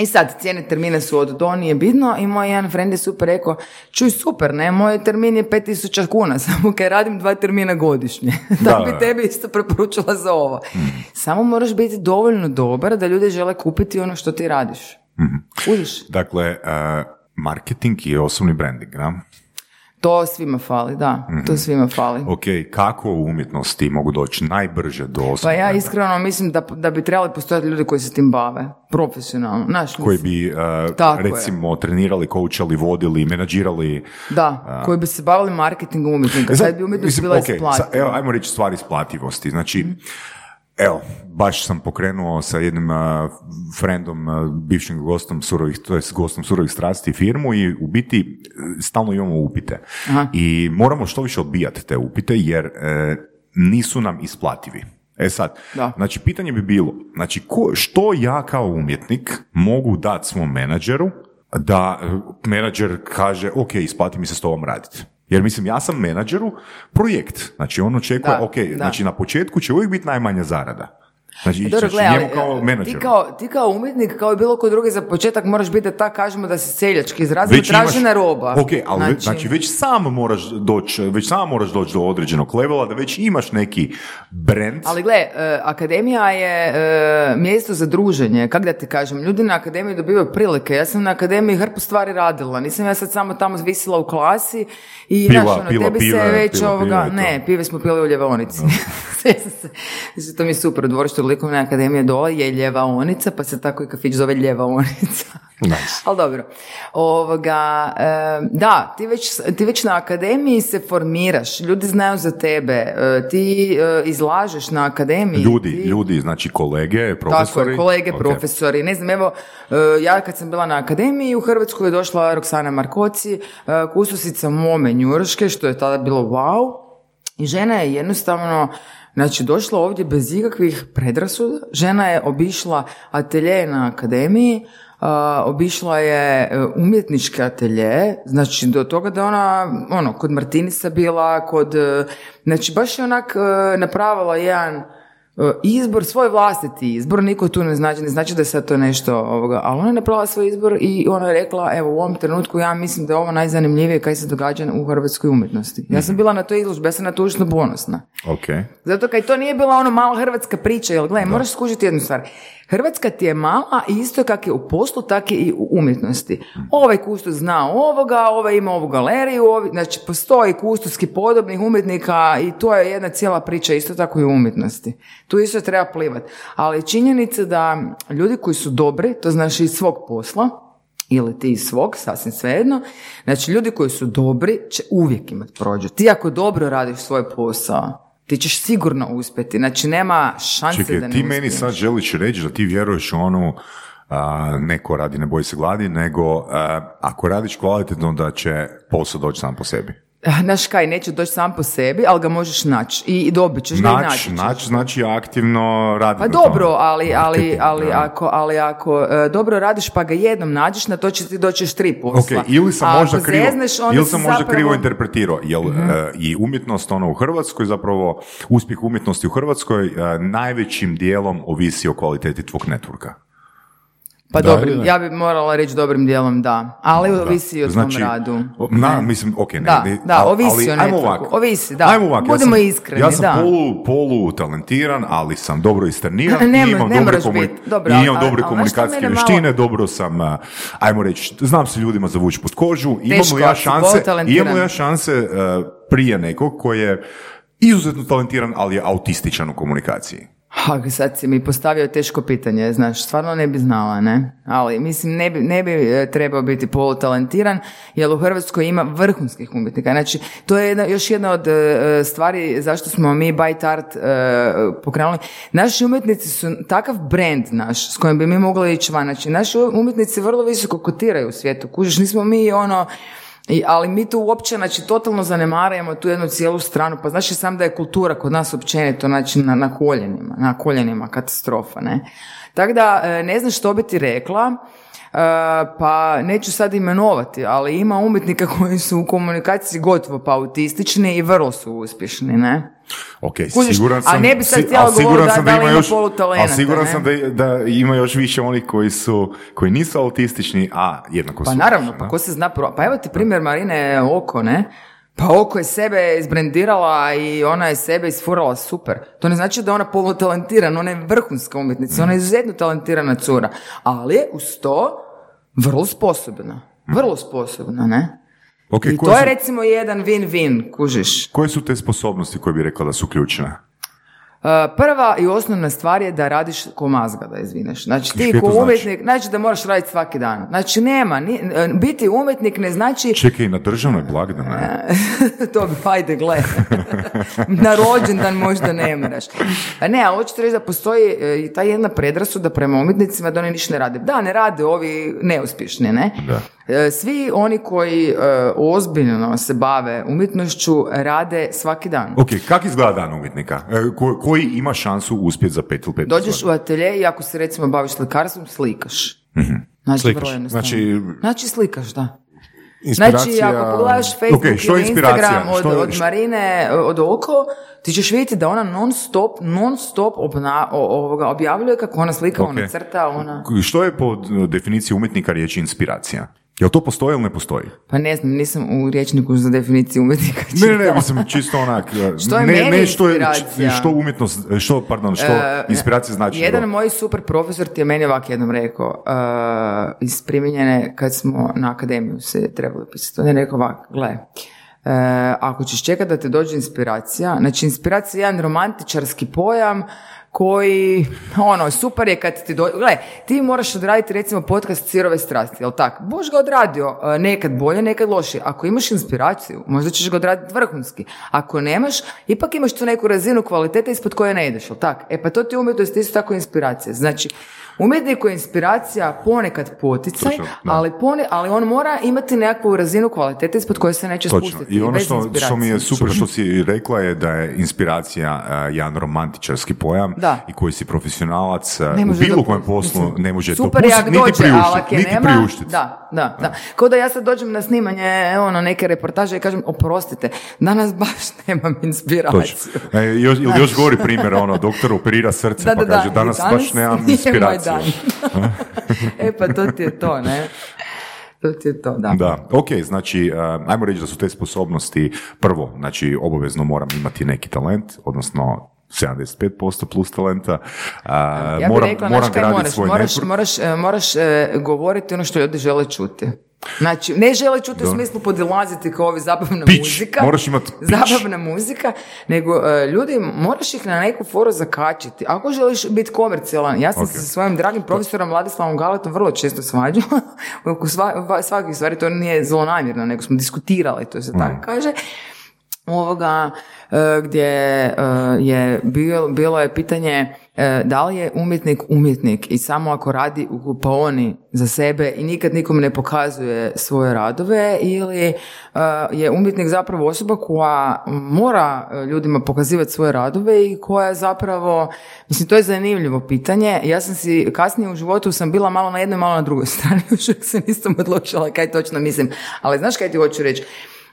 i sad, cijene termina su od do, nije bitno i moj jedan friend je super rekao, čuj super, ne, moj termin je 5000 kuna, samo kaj radim dva termina godišnje. da, Da, bi da. tebi isto preporučila za ovo. Samo moraš biti dovoljno dobar da ljudi žele kupiti ono što ti radiš. Kužiš? Dakle, e, marketing i osobni branding, na? To svima fali, da. Mhm. To svima fali. Ok, kako u umjetnosti mogu doći najbrže do osobnog Pa ja iskreno mislim da, da bi trebali postojati ljudi koji se tim bave. Profesionalno. Znaš, koji bi, e, Tako je. recimo, trenirali, koučali, vodili, menadžirali. Da, koji bi se bavili marketingom umjetnika. E sad, Sad bi umjetnost mislim, bila ok, isplativa. evo, ajmo reći stvari isplativosti. Znači, Mhm. Evo, baš sam pokrenuo sa jednim uh, friendom, uh, bivšim gostom surovih, to je gostom surovih strasti firmu i u biti uh, stalno imamo upite. Aha. I moramo što više odbijati te upite jer uh, nisu nam isplativi. E sad, Da. znači pitanje bi bilo, znači ko, što ja kao umjetnik mogu dati svom menadžeru da uh, menadžer kaže ok, isplati mi se s tobom raditi. Jer mislim, ja sam menadžeru projekt. Znači on očekuje, Da, ok, da. znači na početku će uvijek biti najmanja zarada. Znači, Dobro, znači gle, ali, njemu kao menadžeru. Ti kao, ti kao umjetnik, kao i bilo ko drugi za početak moraš biti da tak kažemo da se seljački imaš- tražena roba. Ok, ali znači, znači već sam moraš doći, već sam moraš doći do određenog levela, da već imaš neki brand. Ali gle, e, akademija je e, mjesto za druženje, kak da ti kažem, ljudi na akademiji dobivaju prilike, ja sam na akademiji hrpu stvari radila, nisam ja sad samo tamo visila u klasi i Pila, znaš, ono, pila tebi pive, se već pila ovoga, ne, pive smo pili u ljevaonici. Znači, to mi je super, u dvorištu likovne akademije dole je ljevaonica, pa se tako i kafić zove ljevaonica. Nice. Ali dobro. Ovoga, da, ti već, ti već na akademiji se formiraš, ljudi znaju za tebe, e, ti e, izlažeš na akademiji. Ljudi, ti- ljudi, znači kolege, Tako profesori. je, kolege, Ok. profesori. Ne znam, evo, e, ja kad sam bila na akademiji u Hrvatskoj je došla Roksana Markoci, kustusica mome Njurške, što je tada bilo wow. I žena je jednostavno, znači, došla ovdje bez ikakvih predrasuda. Žena je obišla atelje na akademiji, a, obišla je e, umjetničke atelje, znači do toga da ona, ono, kod Martinisa bila, kod, e, znači baš je onak e, napravila jedan izbor, svoj vlastiti izbor, niko tu ne znači, ne znači da je sad to nešto ovoga, ali ona je napravila svoj izbor i ona je rekla, evo u ovom trenutku ja mislim da je ovo najzanimljivije kaj se događa u hrvatskoj umjetnosti. Ja sam bila na toj izložbi, ja sam na to užasno ponosna. Ok. Zato kaj to nije bila ono mala hrvatska priča, jer gledaj, moraš skužiti jednu stvar. Hrvatska ti je mala i isto kak je u poslu, tak je i u umjetnosti. Ovaj kustos zna ovoga, ovaj ima ovu galeriju, ovi, znači postoji kustoski podobnih umjetnika i to je jedna cijela priča isto tako i u umjetnosti. Tu isto treba plivati. Ali činjenica da ljudi koji su dobri, to znači iz svog posla, ili ti iz svog, sasvim svejedno. Znači, ljudi koji su dobri će uvijek imati prođu. Ti ako dobro radiš svoj posao, ti ćeš sigurno uspjeti. Znači, nema šanse da Čekaj, ne ti meni uspiješ. sad želiš reći da ti vjeruješ u onu a, neko radi ne boji se gladi, nego a, ako radiš kvalitetno da će posao doći sam po sebi. Znaš kaj, neće doći sam po sebi, ali ga možeš naći. I dobit ćeš ga i Naći, ćeš. znači aktivno raditi. Pa dobro, ali, ali, ali, da. ako, ali ako e, dobro radiš pa ga jednom nađeš, na to će ti doći još tri posla. Ok, ili sam možda ako krivo, zezneš, onda ili sam možda zapravo- krivo interpretirao, jer e, i umjetnost ono u Hrvatskoj zapravo, uspjeh umjetnosti u Hrvatskoj e, najvećim dijelom ovisi o kvaliteti tvog networka. Pa Da, dobrim, da. ja bi morala reći dobrim dijelom da, ali ovisi i o radu. Znači, o- Na, mislim, ok, ne, Da, ne, da, al- ovisi ali o ovako. ovisi, da. Ajmo ovako, Budemo ja sam, iskreni, Ja sam da. polu, polu talentiran, ali sam dobro istreniran Ne i imam ne dobre, komu-. Dobro, i ali- imam ali- dobre ali komunikacijske vještine, malo- dobro sam, ajmo reći, znam se ljudima zavući pod kožu, imamo ja šanse, imamo ja šanse e, prije nekog koji je izuzetno talentiran, ali je autističan u komunikaciji. Ha, sad si mi postavio teško pitanje, znaš, stvarno ne bi znala, ne? Ali, mislim, ne bi, ne bi e, trebao biti polutalentiran, jer u Hrvatskoj ima vrhunskih umjetnika. Znači, to je jedna, još jedna od e, stvari zašto smo mi Byte Art e, pokrenuli. Naši umjetnici su takav brand naš, s kojim bi mi mogli ići van. Znači, naši umjetnici vrlo visoko kotiraju u svijetu. Kužiš, nismo mi ono, i, ali mi tu uopće, znači, totalno zanemarujemo tu jednu cijelu stranu. Pa znaš i sam da je kultura kod nas općenito, znači, na, na koljenima, na koljenima katastrofa, ne? Tako da, e, ne znam što bi ti rekla, pa neću sad imenovati, ali ima umjetnika koji su u komunikaciji gotovo pa autistični i vrlo su uspješni, ne? Ok, Kužiš, siguran a sam, ne bi sad si- htjela ali siguran govoriti sam da- da ima još, ali siguran ne? sam da, da ima još više onih koji su, koji nisu autistični, a jednako Pa su. naravno, pa da? ko se zna pro... Pa evo ti primjer Marine Oko, ne? Pa Oko je sebe izbrendirala i ona je sebe isfurala super. To ne znači da je ona polutalentirana, ona je vrhunska umjetnica, ona je izuzetno talentirana cura. Ali je uz to vrlo sposobna. Vrlo sposobna, ne? Ok, I to je su- recimo jedan win-win, kužiš. Koje su te sposobnosti koje bi rekla da su ključne? Uh, prva i osnovna stvar je da radiš ko mazga, da izvineš. Znači ti ko to znači? umjetnik, znači da moraš raditi svaki dan. Znači nema, ni- e, biti umjetnik ne znači Čekaj, na državnoj blagdane. to bi, ajde, gle. Na rođendan možda ne moraš. A ne, ali hoćete reći da postoji i ta jedna predrasuda prema umjetnicima da oni ništa ne rade. Da, ne rade ovi neuspješni, ne? Da. E, Svi oni koji e, ozbiljno se bave umjetnošću rade svaki dan. Ok, kak izgleda dan umjetnika? E, ko- koji ima šansu uspjeti za pet ili pet Dođeš u atelje i ako se recimo baviš slikarstvom, slikaš. Znači, Slikaš. Znači- znači slikaš, da. Inspiracija... Znači, ako pogledaš Facebook Ok, što je ili? Instagram od, Što je- od Marine, od oko, ti ćeš vidjeti da ona non stop, non stop obna, o- ovoga, objavljuje kako ona slika, ona Ok. crta, ona... Što je po definiciji umjetnika riječi inspiracija? Jel to postoji ili ne postoji? Pa ne znam, nisam u rječniku za definiciju umjetnika Ne, ne, mislim čisto onak. Što je ne, meni ne, što je, inspiracija? što umjetnost, što, pardon, što E, inspiracija znači? Jedan moj super profesor ti je meni ovak jednom rekao, uh, iz primjenjene kad smo na akademiju se trebali pisati, on je rekao ovak, gle, e, ako ćeš čekati da te dođe inspiracija, znači inspiracija je jedan romantičarski pojam koji, ono, super je kad ti dođe, gle, ti moraš odraditi recimo podcast Sirove strasti, jel tak? Boš ga odradio, e, nekad bolje, nekad lošije. Ako imaš inspiraciju, možda ćeš ga odraditi vrhunski. Ako nemaš, ipak imaš tu neku razinu kvalitete ispod koje ne ideš, jel tak? E pa to ti je umjetnost isto tako inspiracija. Znači, umjetniku je inspiracija ponekad poticaj, Točno, ali, pone, ali on mora imati nekakvu razinu kvalitete ispod koje se neće Točno. spustiti. I ono što, što mi je super što si rekla je da je inspiracija uh, jedan romantičarski pojam Da. i koji si profesionalac Ne u bilo kojem poslu Mislim, ne može Super dopustiti, jak niti priuštiti. niti nema. Da, da, da. Kao da ja sad dođem na snimanje ono, neke reportaže i kažem, oprostite, danas baš nemam inspiraciju. Točno. E, još, ili još gori primjer, ono, doktor operira srce, Da, pa da, kaže, I danas, baš nemam inspiraciju. Dan. e pa to ti je to, ne? To ti je to, da. Da, ok, znači, uh, ajmo reći da su te sposobnosti, prvo, znači, obavezno moram imati neki talent, odnosno 75% plus talenta, uh, Ja bih moram, rekla, moram kaj moraš, svoj moraš, network. moraš, e, moraš e, govoriti ono što ljudi žele čuti. Znači, ne žele čuti u Dobro. smislu podilaziti kao ovi zabavna Pitch, muzika. moraš imat pitch. Zabavna muzika, nego e, ljudi, moraš ih na neku foru zakačiti. Ako želiš biti komercijalan, ja sam Ok. se sa svojim dragim profesorom Vladislavom Galetom vrlo često svađala. Oko sva, va- svakih stvari, to nije zlonamjerno, nego smo diskutirali, to se Mm. tako kaže ovoga e, gdje e, je bilo, bilo je pitanje e, da li je umjetnik umjetnik i samo ako radi u kupaoni za sebe i nikad nikom ne pokazuje svoje radove ili je umjetnik zapravo osoba koja mora ljudima pokazivati svoje radove i koja zapravo, mislim to je zanimljivo pitanje, ja sam si kasnije u životu sam bila malo na jednoj, malo na drugoj strani, još se nisam odlučila kaj točno mislim, ali znaš kaj ti hoću reći?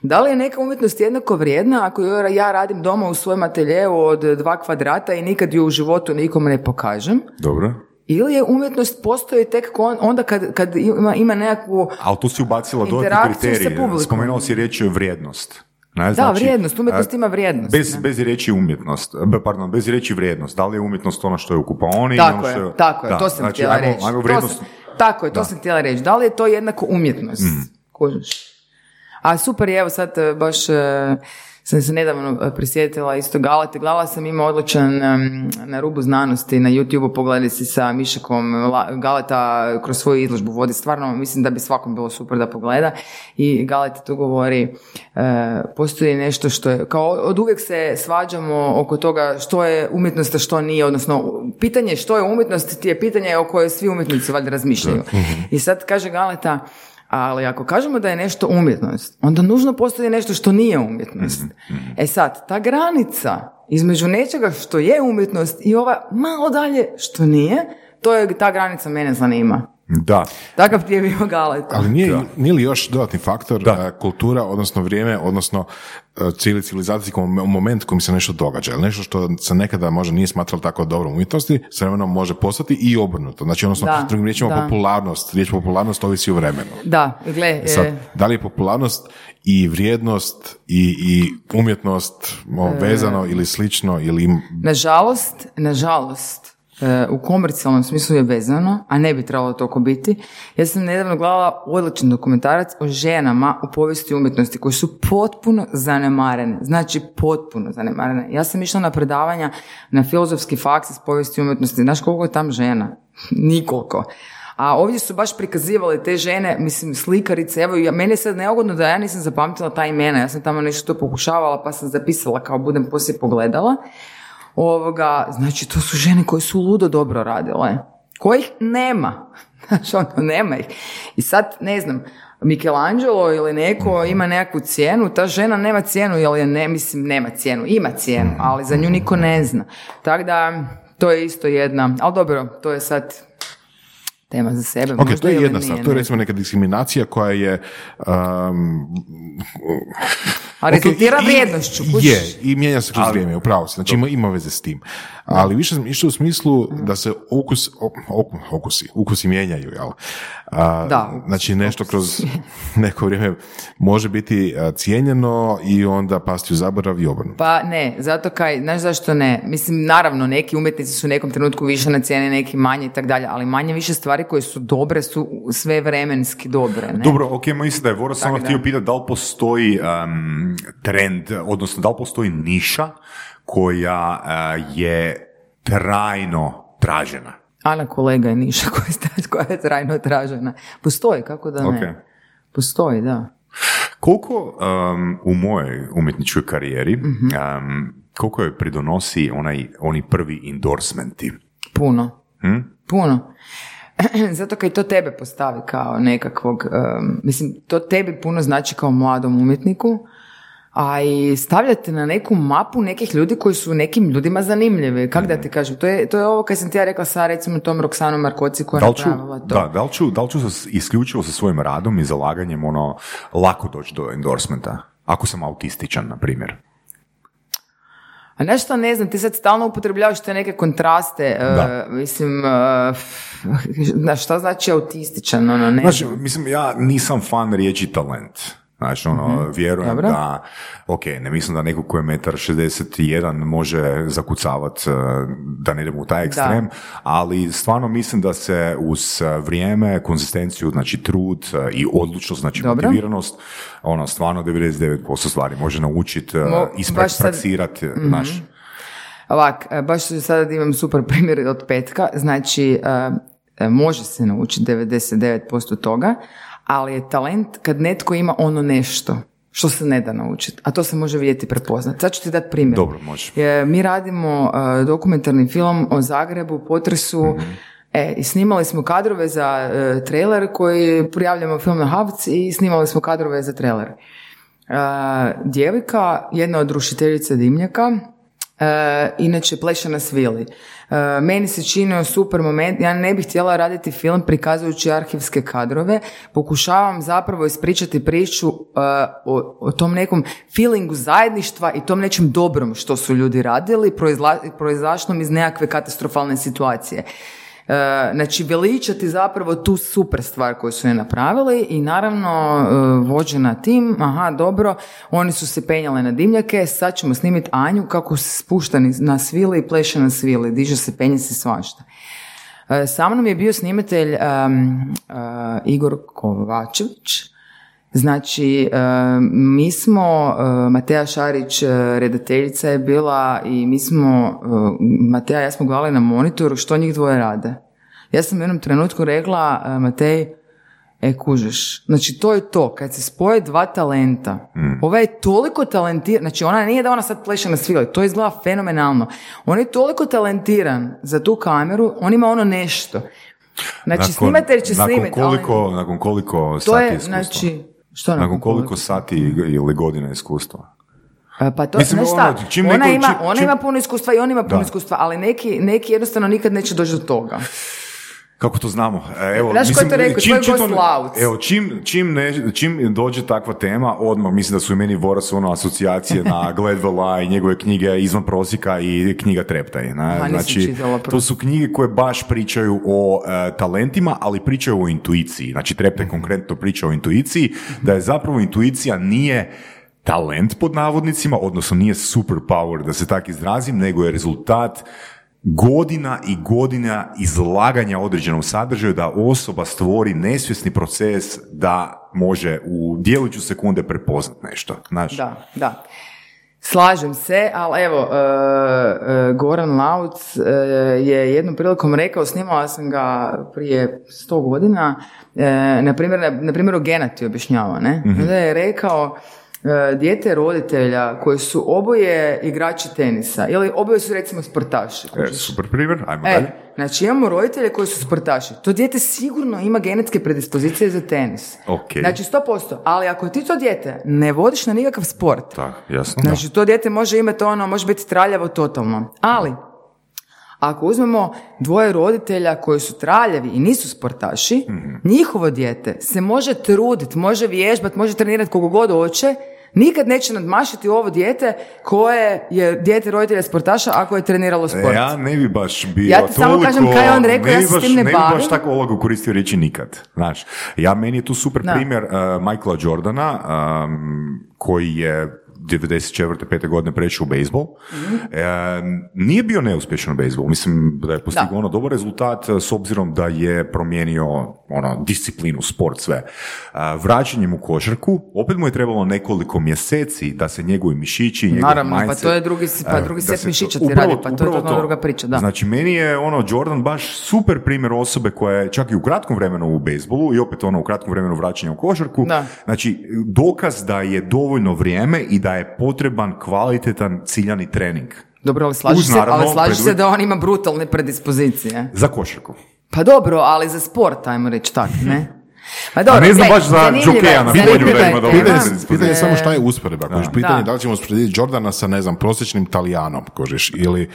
Da li je neka umjetnost jednako vrijedna ako ja radim doma u svojem ateljeu od dva kvadrata i nikad ju u životu nikom ne pokažem? Dobro. Ili je umjetnost postoji tek onda kad, kad ima, ima nekakvu... Ali tu si ubacila dodatni Interakciju sa kriterij. publikom. Spomenuo si riječ vrijednost. Ne, Da, vrijednost, umjetnost ima vrijednost, Bez, ne? bez riječi umjetnost, pardon, bez riječi vrijednost. Da li je umjetnost ono što je u kupaoni? Tako ono je, što je... tako je, Da, to sam znači, htjela ajmo, reći. Ajmo To vrijednost... sam- tako je, to Da. sam htjela reći. Da li je to jednako umjetnost? Kužiš? A super je, evo sad e, baš e, sam se nedavno e, prisjetila isto Galate. Gledala sam ima odličan na rubu znanosti na YouTube-u, pogledaj si sa Mišakom La- Galeta kroz svoju izložbu vodi. Stvarno mislim da bi svakom bilo super da pogleda. I Galeta tu govori, postoji nešto što je, kao od uvijek se svađamo oko toga što je umjetnost, a što nije, odnosno pitanje što je umjetnost ti je pitanje o kojoj svi umjetnici valjda razmišljaju. I sad kaže Galeta, ali ako kažemo da je nešto umjetnost, onda nužno postoji nešto što nije umjetnost. E sad, ta granica između nečega što je umjetnost i ova malo dalje što nije, to je ta granica mene zanima. Da. Takav ti je bio Galeta. Ali nije, nije li još dodatni faktor e, kultura, odnosno vrijeme, odnosno e, cijeli civilizacijski mom- moment u kojem se nešto događa. Ili nešto što se nekada možda nije smatralo tako dobro umjetnosti, s vremenom može postati i obrnuto. Znači, odnosno, Da, drugim riječima, da. popularnost. Riječ popularnost ovisi o vremenu. Da, gle, e, Sad, da li je popularnost i vrijednost i, i umjetnost vezano ili slično ili Nažalost, nažalost, u komercijalnom smislu je vezano, a ne bi trebalo toliko biti. Ja sam nedavno gledala odličan dokumentarac o ženama u povijesti umjetnosti koje su potpuno zanemarene. Znači, potpuno zanemarene. Ja sam išla na predavanja na filozofski faks iz povijesti umjetnosti. Znaš koliko je tam žena? Nikoliko. A ovdje su baš prikazivale te žene, mislim, slikarice, evo, ja, meni je sad neugodno da ja nisam zapamtila ta imena, ja sam tamo nešto to pokušavala, pa sam zapisala kao budem poslije pogledala. Ovoga, znači, to su žene koje su ludo dobro radile, kojih nema. Znači, ono, nema ih. I sad, ne znam, Michelangelo ili neko ima nekakvu cijenu, ta žena nema cijenu, jer je ne, mislim, nema cijenu, ima cijenu, ali za nju niko ne zna. Tako da, to je isto jedna, ali dobro, to je sad tema za sebe. Ok, možda to je jedna stvar. To je recimo neka diskriminacija koja je... um, A rezultira Ok, i- vrijednošću. kužiš? Je, i mijenja se kroz vrijeme, upravo se. Znači ima, ima veze s tim. Ali više sam išao u smislu da se oku- okusi, ukusi mijenjaju, jel? A, Da, Znači nešto kroz neko vrijeme može biti cijenjeno i onda pasti u zaborav i obrnuto. Pa ne, zato kaj, znaš zašto ne? Mislim, naravno, neki umjetnici su u nekom trenutku više na cijene, neki manje i tak dalje, ali manje više stvari koje su dobre su sve vremenski dobre, ne? Dobro, ok, mislim da je Voro samo Tako htio pitati da li postoji um, trend, odnosno da li postoji niša koja uh, je trajno tražena. Ana kolega je niša koja je, trajno tražena. Postoji, kako da ne? Ok. Postoji, da. Koliko um, u mojoj umjetničkoj karijeri, um, koliko je pridonosi onaj, oni prvi endorsementi? Puno. Hm? Puno. Zato kaj to tebe postavi kao nekakvog, em, mislim, to tebi puno znači kao mladom umjetniku, a i stavljate na neku mapu nekih ljudi koji su nekim ljudima zanimljivi. Kako da ti kažem, to je, to je ovo kad sam ti ja rekla sa recimo tom Roksanom Markoci koja Da je napravila to. da, da, li ću, da li ću sa- isključivo sa svojim radom i zalaganjem ono, lako doći do endorsementa? Ako sam autističan, na primjer. A nešto ne znam, ti sad stalno upotrebljavaš te neke kontraste, Da. mislim, na šta znači autističan, ono, ne Znači, znam. mislim, ja nisam fan riječi talent. Znači, ono, vjerujem Dobro. da, ok, ne mislim da neko ko je metar 61 može zakucavat, eh, da ne idemo u taj ekstrem, ali stvarno mislim da se uz eh, vrijeme, konzistenciju, znači trud eh, i odlučnost, znači Dobro. motiviranost, ono, stvarno 99% stvari može naučiti, Mo- baš sad- ispraksirati, znaš. Ovak, e, baš sada imam super primjer od petka, znači može se naučiti 99% toga, ali je talent kad netko ima ono nešto što se ne da naučiti, a to se može vidjeti i prepoznati. Sad ću ti dati primjer. Dobro, može. Mi radimo e, dokumentarni film o Zagrebu, potresu, E, i snimali smo kadrove za e, trailer koji prijavljamo film na Havc i snimali smo kadrove za trailer. E, djevojka, jedna od rušiteljica dimnjaka, e, inače pleše na svili. E, meni se činio super moment, ja ne bih htjela raditi film prikazujući arhivske kadrove, pokušavam zapravo ispričati priču e, o, o tom nekom feelingu zajedništva i tom nečem dobrom što su ljudi radili, proizla, proizašlom iz nekakve katastrofalne situacije. E, znači veličati zapravo tu super stvar koju su je napravili i naravno e, vođena tim, aha dobro, oni su se penjale na dimnjake, sad ćemo snimiti Anju kako se spušta na svili i pleše na svili, diže se, penje se svašta. E, Sa mnom je bio snimatelj em, e, Igor Kovačević. Znači, e, mi smo, e, Mateja Šarić, e, redateljica je bila i mi smo, Mateja ja smo gledali na monitoru što njih dvoje rade. Ja sam u jednom trenutku rekla, Matej, E, kužeš. Znači, to je to. Kad se spoje dva talenta, ova je toliko talentiran, znači ona nije da ona sad pleše na svile, to izgleda fenomenalno. On je toliko talentiran za tu kameru, on ima ono nešto. Znači, snimatelj će nakon snimati, koliko, ali nakon koliko to sati je, iskustva? znači, što nakon koliko sati ili godina iskustva? E, Pa to, Mislim, znaš šta, ono, čim ona, neko- ima, čim- ona čim- ima puno iskustva i on ima puno Da. iskustva, ali neki, neki jednostavno nikad neće doći do toga. Kako to znamo? E, Evo, Znaš ko je mislim, to rekao? čim- čim. Evo, čim, čim, ne, čim dođe takva tema, odmah mislim da su i meni Voras ono asocijacije na Gladwella i njegove knjige Izvan prosjeka i knjiga Treptaj. Na, znači, to su knjige koje baš pričaju o e, talentima, ali pričaju o intuiciji. Znači, Treptaj konkretno priča o intuiciji, da je zapravo intuicija nije talent pod navodnicima, odnosno nije superpower da se tak izrazim, nego je rezultat godina i godina izlaganja određenom sadržaju da osoba stvori nesvjesni proces da može u djelujuću sekunde prepoznat nešto. Znaš? Da, da. Slažem se, ali evo, e, e, Goran Lauc e, je jednom prilikom rekao, snimala sam ga prije sto godina, e, na primjer, na, na primjeru Gena ti objašnjava, ne? Onda je rekao, dijete roditelja koji su oboje igrači tenisa, ili oboje su recimo sportaši. E, super primjer, ajmo dalje. E, znači imamo roditelje koji su sportaši. To dijete sigurno ima genetske predispozicije za tenis. Ok. Znači 100%. Ali ako ti to dijete ne vodiš na nikakav sport, Da, jasno. Znači, to dijete može imati ono, može biti traljavo totalno. Ali, ako uzmemo dvoje roditelja koji su traljavi i nisu sportaši, njihovo dijete se može truditi, može vježbati, može trenirati koliko god hoće, nikad neće nadmašiti ovo dijete koje je dijete roditelja sportaša ako je treniralo E, sport. ja ne bi baš bio Ja ti samo toliko, kažem kaj on rekao, ne ja bi se s tim ne bi bavim. baš tako ologu koristio riječi nikad. Znaš, ja, meni je tu super Da. primjer uh, Michaela Jordana, um, koji je 94. 5. godine prešao u bejsbol. Mhm. E, nije bio neuspješan u bejsbolu. Mislim da je postigao Da. ono dobar rezultat e, s obzirom da je promijenio ono, disciplinu, sport, sve. E, vraćanjem u košarku, opet mu je trebalo nekoliko mjeseci da se njegovi mišići, njegov Naravno, pa mindset, to je drugi- pa e, drugi set se- mišića ti upravo- radi, pa to je totalno druga priča, da. Znači, meni je ono Jordan baš super primjer osobe koja je čak i u kratkom vremenu u bejsbolu i opet ono u kratkom vremenu vraćanja u košarku. Da. Znači, dokaz da je dovoljno vrijeme i da je potreban kvalitetan ciljani trening. Dobro, ali slažeš Uz, se, ali slažeš se preduvjet- da on ima brutalne predispozicije. Za košarku. Pa dobro, ali za sport, ajmo reći tak, ne? Ma dobro, A ne znam baš za je, Jokeja na polju da je ima dobro. Pitanje, je samo šta je usporedba. Pitanje je Da. da li ćemo usporediti Jordana sa, ne znam, prosječnim Talijanom, kožiš, ili,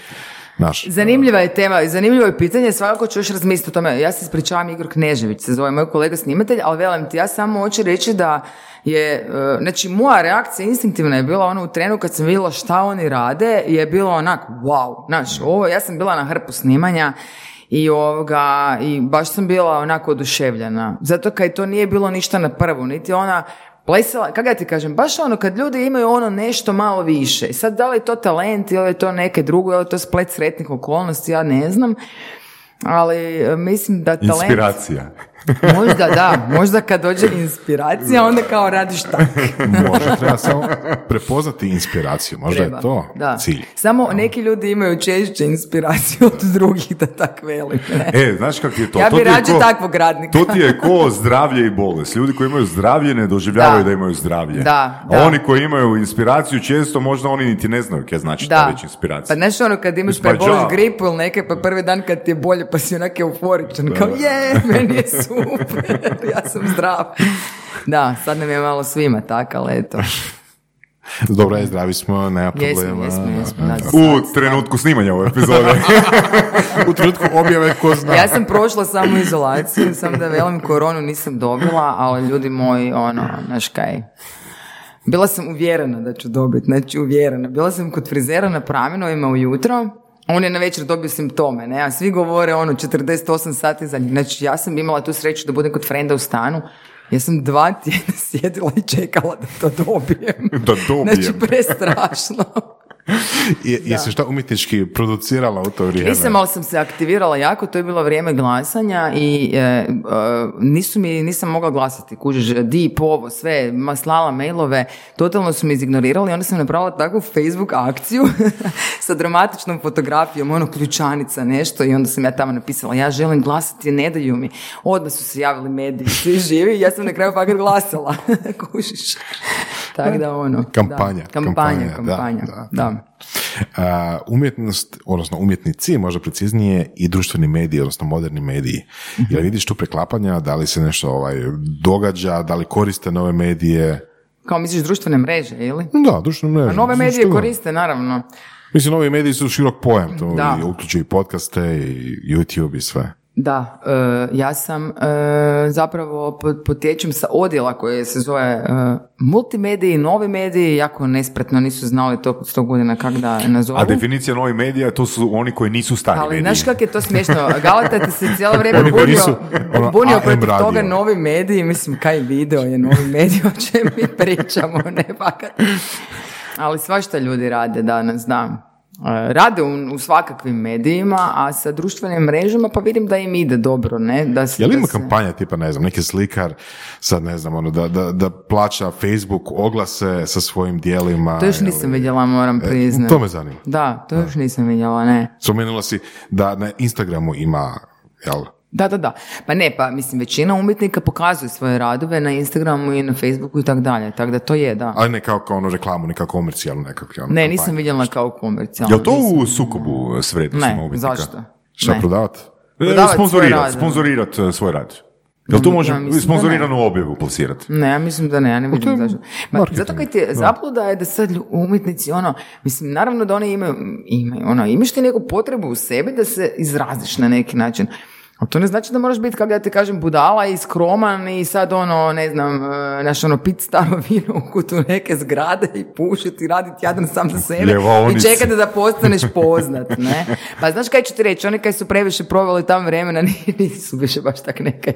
znaš, Zanimljiva je tema i zanimljivo je pitanje, svakako ću još razmisliti o tome. Ja se ispričavam, Igor Knežević se zove moj kolega snimatelj, ali velim ti, ja samo hoću reći da je, e, znači moja reakcija instinktivna je bila ono u trenu kad sam vidjela šta oni rade, je bilo onak, wow, znaš, ovo, ja sam bila na hrpu snimanja i ovoga, i baš sam bila onako oduševljena. Zato kad to nije bilo ništa na prvu, niti ona plesala, kako ja ti kažem, baš ono kad ljudi imaju ono nešto malo više. I sad da li je to talent ili je to neke drugo, ili je to splet sretnih okolnosti, ja ne znam. Ali e, mislim da talent... Inspiracija. Možda da, možda kad dođe inspiracija, onda kao radiš tako. može, treba samo prepoznati inspiraciju, možda Treba, je to da. cilj. Samo neki ljudi imaju češće inspiraciju od drugih, da tak velim. E, znaš kak ti je to? Ja to bi rađe ko- takvog radnika. To ti je ko zdravlje i bolest. Ljudi koji imaju zdravlje ne doživljavaju Da. da, imaju zdravlje. Da, A da. oni koji imaju inspiraciju često možda oni niti ne znaju kaj znači ta Da. već inspiracija. Pa znaš ono kad imaš Pa gripu ili neke, pa prvi dan kad ti je bolje pa si onak euforičan, kao je, meni je super, ja sam zdrav. Da, sad nam je malo svima tak, ali eto. Dobro je, zdravi smo, nema Jesmo, problema. jesmo, jesmo, da. U trenutku snimanja ove epizode. U trenutku objave ko zna. Ja sam prošla samo izolaciju, sam da velim koronu nisam dobila, ali ljudi moji, ono, znaš kaj, bila sam uvjerena da ću dobiti, znači uvjerena. Bila sam kod frizera na Praminovima ujutro, on je na večer dobio simptome, ne, a svi govore ono 48 sati za njih. Znači ja sam imala tu sreću da budem kod frenda u stanu, ja sam dva tjedna sjedila i čekala da to dobijem. Da dobijem. Znači prestrašno. Je, jesi šta umjetnički producirala u to vrijeme? Nisam, ali sam se aktivirala jako, to je bilo vrijeme glasanja i e, e, nisu mi, nisam mogla glasati, kužiš, deep, ovo, sve, ma slala mailove, totalno su me izignorirali, onda sam napravila takvu Facebook akciju sa dramatičnom fotografijom, ono ključanica, nešto, i onda sam ja tamo napisala, ja želim glasati, ne daju mi. Odmah su se javili mediji, svi živi, ja sam na kraju fakat glasala, kužiš. Tako da ono. Kampanja, Da. Kampanja, kampanja, da, kampanja, da. da. Umjetnost, odnosno umjetnici, možda preciznije, i društveni mediji, odnosno moderni mediji. Mhm. Jel vidiš tu preklapanja, da li se nešto ovaj, događa, da li koriste nove medije? Kao misliš društvene mreže, ili? Da, društvene mreže. A nove medije koriste, naravno. Mislim, novi mediji su širok pojam, to Da. uključuju i podcaste, i YouTube i sve. Da, e, ja sam e, zapravo po- potječem sa odjela koje se zove e, multimediji, novi mediji, jako nespretno nisu znali to sto godina kak da nazovu. A definicija novih medija, to su oni koji nisu stari Ali mediji. znaš kak je to smiješno? Galata ti se cijelo vrijeme bunio, nisu, ono, bunio protiv radio. toga novi mediji, mislim kaj video je novi medij, o čem mi pričamo, ne fakat. Ali svašta ljudi rade danas, da. E, Rade u, u svakakvim medijima, a sa društvenim mrežama pa vidim da im ide dobro, ne? Da se, Je li da ima se- kampanja tipa, ne znam, neki slikar, sad ne znam, ono, da, da, da plaća Facebook oglase sa svojim dijelima? To još ili- nisam vidjela, moram E, priznati. to me zanima. Da, to još nisam vidjela, ne. Spomenula si da na Instagramu ima, jel, Da, da, da. Pa ne, pa mislim, većina umjetnika pokazuje svoje radove na Instagramu i na Facebooku i tako dalje, tako da to je, da. ali ne kao, kao ono reklamu, ne kao komercijalnu nekakvu. ono, Ne, kampanju. nisam vidjela kao komercijalno. Je li to nisam. u sukobu s vrijednostima Ne, umjetnika? zašto? Šta Ne. prodavati? E, Prodavati svoj Sponzorirat, sponzorirat e, svoj rad. Jel to može Ja sponzoriranu objavu plasirati? Ne, ja mislim da ne, ja ne je vidim zašto. Ma, marketing, zato kad ti je zabluda je da sad umjetnici, ono, mislim, naravno da oni imaju, imaju, ono, imaš ti neku potrebu u sebi da se izraziš na neki način. Ali to ne znači da moraš biti, kako ja ti kažem, budala i skroman i sad ono, ne znam, e, naš ono, pit staro vino u kutu neke zgrade i pušiti i raditi jadan sam za sebe i čekati da postaneš poznat, ne? Pa znaš kaj ću ti reći, oni kaj su previše proveli tamo vremena nisu više baš tak neke.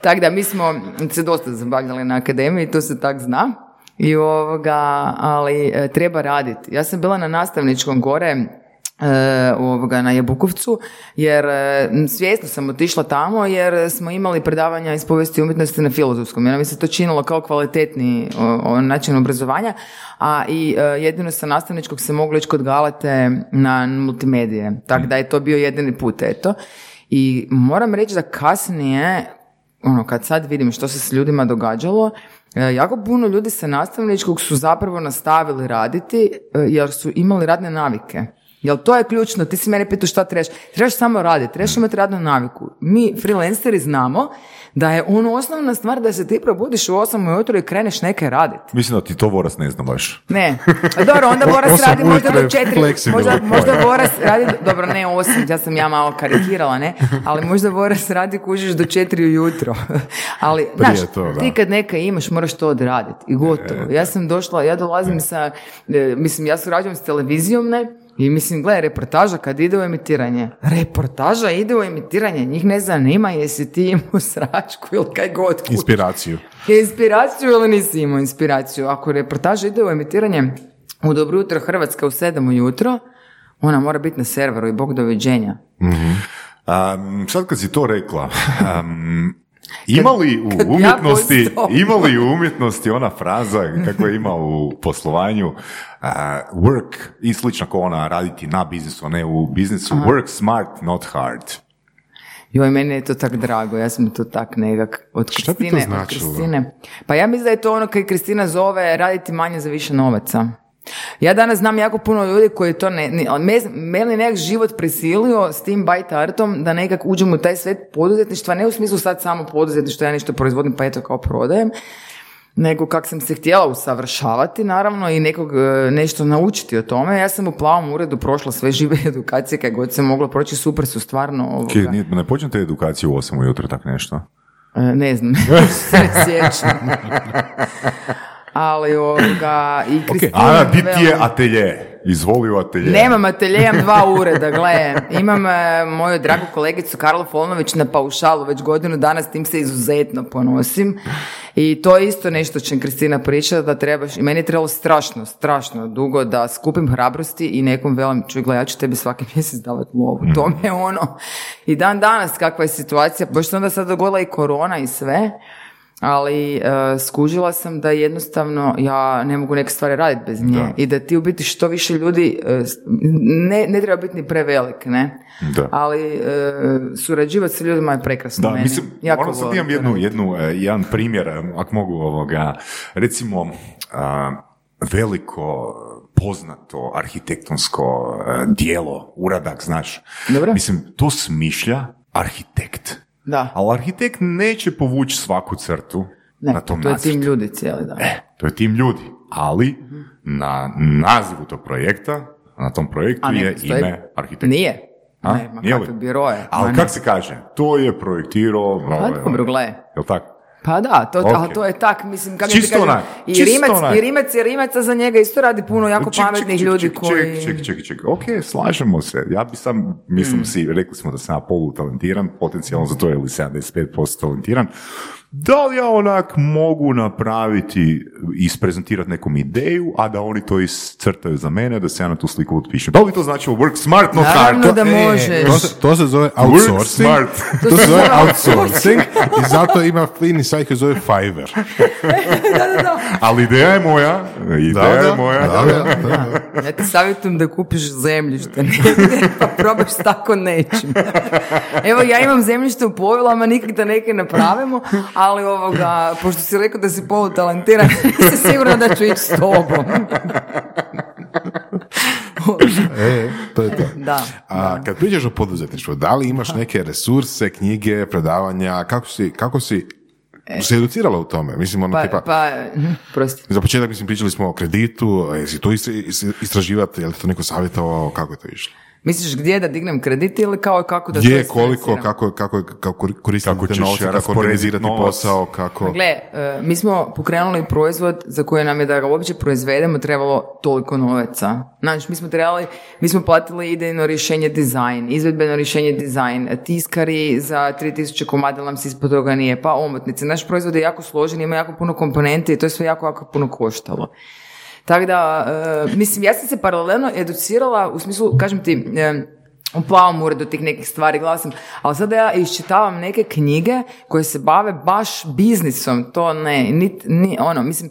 Tako da mi smo se dosta zabavljali na akademiji, to se tak zna. I ovoga, ali e, treba raditi. Ja sam bila na nastavničkom gore ovoga, na Jabukovcu, jer e, svjesno sam otišla tamo jer smo imali predavanja iz povijesti umjetnosti na filozofskom. Jer mi se to činilo kao kvalitetni način obrazovanja, a i e, jedino sa nastavničkog se moglo ići kod Galate na multimedije. Tako da je to bio jedini put, eto. I moram reći da kasnije ono, kad sad vidim što se s ljudima događalo, e, jako puno ljudi sa nastavničkog su zapravo nastavili raditi e, jer su imali radne navike. Jel to je ključno? Ti si mene pitao šta trebaš. Trebaš samo raditi, trebaš imati radnu naviku. Mi freelanceri znamo da je ono osnovna stvar da se ti probudiš u 8 ujutro i kreneš neke raditi. Mislim da ti to Voras ne zna baš. Ne. A Dobro, onda Boras radi možda do je četiri. fleksibilno. Možda, možda Boras radi, dobro ne osam, ja sam ja malo karikirala, ne, ali možda Boras radi kužiš do četiri ujutro. ali, Prije znaš, to, da. ti kad neka imaš, moraš to odraditi i gotovo. Ja sam došla, ja dolazim sa, e, mislim, ja surađujem s televizijom, ne, i mislim, gledaj, reportaža kad ide u emitiranje, reportaža ide u emitiranje, njih ne zanima jesi ti imao sračku ili kaj god kući. Inspiraciju. Inspiraciju ili nisi imao inspiraciju? Ako reportaža ide u emitiranje u Dobro jutro Hrvatska u 7 ujutro, ona mora biti na serveru i bog doviđenja. Um, sad kad si to rekla, um, ima li u ja umjetnosti, postavim. ima li u umjetnosti ona fraza kako je ima u poslovanju uh, work i slično kao ona raditi na biznisu, a ne u biznisu, work smart, not hard. Joj, meni je to tak drago, ja sam to tak nekak od Šta bi to Kristine. od značilo? Kristine. Pa ja mislim da je to ono kad Kristina zove raditi manje za više novaca. Ja danas znam jako puno ljudi koji to ne, ne me, meni nekak život prisilio s tim bajtartom da nekak uđem u taj svet poduzetništva, ne u smislu sad samo poduzetništva, ja nešto proizvodim pa eto kao prodajem, nego kak sam se htjela usavršavati naravno i nekog e, nešto naučiti o tome. Ja sam u plavom uredu prošla sve žive edukacije kaj god se moglo proći, super su stvarno ovoga. Ki, nije- ne počnete edukaciju u 8 ujutro, tak nešto? E, Ne znam, se sjećam. Ali ovoga, i Kristina... Ana, di ti je atelje? Izvoli u atelje. Nemam atelje, imam dva ureda, gle. Imam e, moju dragu kolegicu Karlo Folnović na paušalu već godinu dana, s tim se izuzetno ponosim. I to je isto nešto čem Kristina priča, da trebaš, i meni je trebalo strašno, strašno dugo da skupim hrabrosti i nekom velim, čuj, gle, ja ću tebi svaki mjesec davati lovu. To mi je ono. I dan danas kakva je situacija, se onda sad dogodila i korona i sve, ali e, skužila sam da jednostavno ja ne mogu neke stvari raditi bez nje i da ti u biti što više ljudi s- ne, ne treba biti ni prevelik, ne? Da. Ali e, surađivati sa ljudima je prekrasno Da, meni. mislim, Jako ono sad imam jednu, jednu, jedan primjer, ako mogu ovoga, recimo, veliko poznato arhitektonsko dijelo, uradak, znaš. Dobro. Mislim, to smišlja arhitekt. Da. Ali arhitekt neće povući svaku crtu Ne, na tom to je nacrtu. tim ljudi cijeli dan. E, to je tim ljudi. Ali na nazivu tog projekta, na tom projektu ne, je postoji- ime arhitekta. Nije. A? Ne, ma kakve biroje. Ali ne. kak se kaže? To je projektirao... Pa dobro, gle. Jel tako? Pa da, to, Ok. ali to je tak, mislim, kako ti Čisto kažem, i, čisto Rimac, onak. i Rimac je Rimac, a za njega isto radi puno jako Ček, pametnih ček, ljudi ček, koji... Ček, ček, ček, ček. Ok, slažemo se. Ja bi sam, mislim Mm. si, rekli smo da sam ja polutalentiran, potencijalno za to je li 75% talentiran. Da li ja onak mogu napraviti, isprezentirati nekom ideju, a da oni to iscrtaju za mene, da se ja na tu sliku utpišem? Da li to znači work smart, not hard? Naravno da E, možeš. To se, to se zove Work outsourcing. smart. To se zove outsourcing i zato ima fini sajt koji zove Fiverr. Ali ideja je moja, ideja je moja. da, da, da. Ja ti savjetujem da kupiš zemljište negdje, pa probaš tako nečim. Evo, ja imam zemljište u povilama, nikak da neke napravimo, ali ovoga, pošto si rekao da si polutalentiran, nisam sigurna da ću ići s tobom. E, to je to. Da. A kad pričaš o poduzetništvu, da li imaš neke resurse, knjige, predavanja, kako si, kako si se educirala u tome? Mislim, ono Pa, tipa, pa, prosti. za početak, mislim, pričali smo o kreditu, a jesi to is- is- istraživati, je li to neko savjetovao, kako je to išlo? Misliš gdje da dignem kredit ili kao kako da Gdje, to koliko, kako, kako, kako koristiti Kako te novce, kako organizirati novac. posao, kako... Gle, e, mi smo pokrenuli proizvod za koji nam je da ga uopće proizvedemo trebalo toliko novaca. Znači, mi smo trebali, mi smo platili idejno rješenje dizajn, izvedbeno rješenje dizajn, tiskari za 3000 komada nam se ispod toga nije, pa omotnice. Naš proizvod je jako složen, ima jako puno komponenti i to je sve jako, jako puno koštalo. Tako da, e, mislim, ja sam se paralelno educirala, u smislu, kažem ti, e, u plavom uredu tih nekih stvari gledala sam, ali sada ja iščitavam neke knjige koje se bave baš biznisom, to ne, nit, ni, ono, mislim,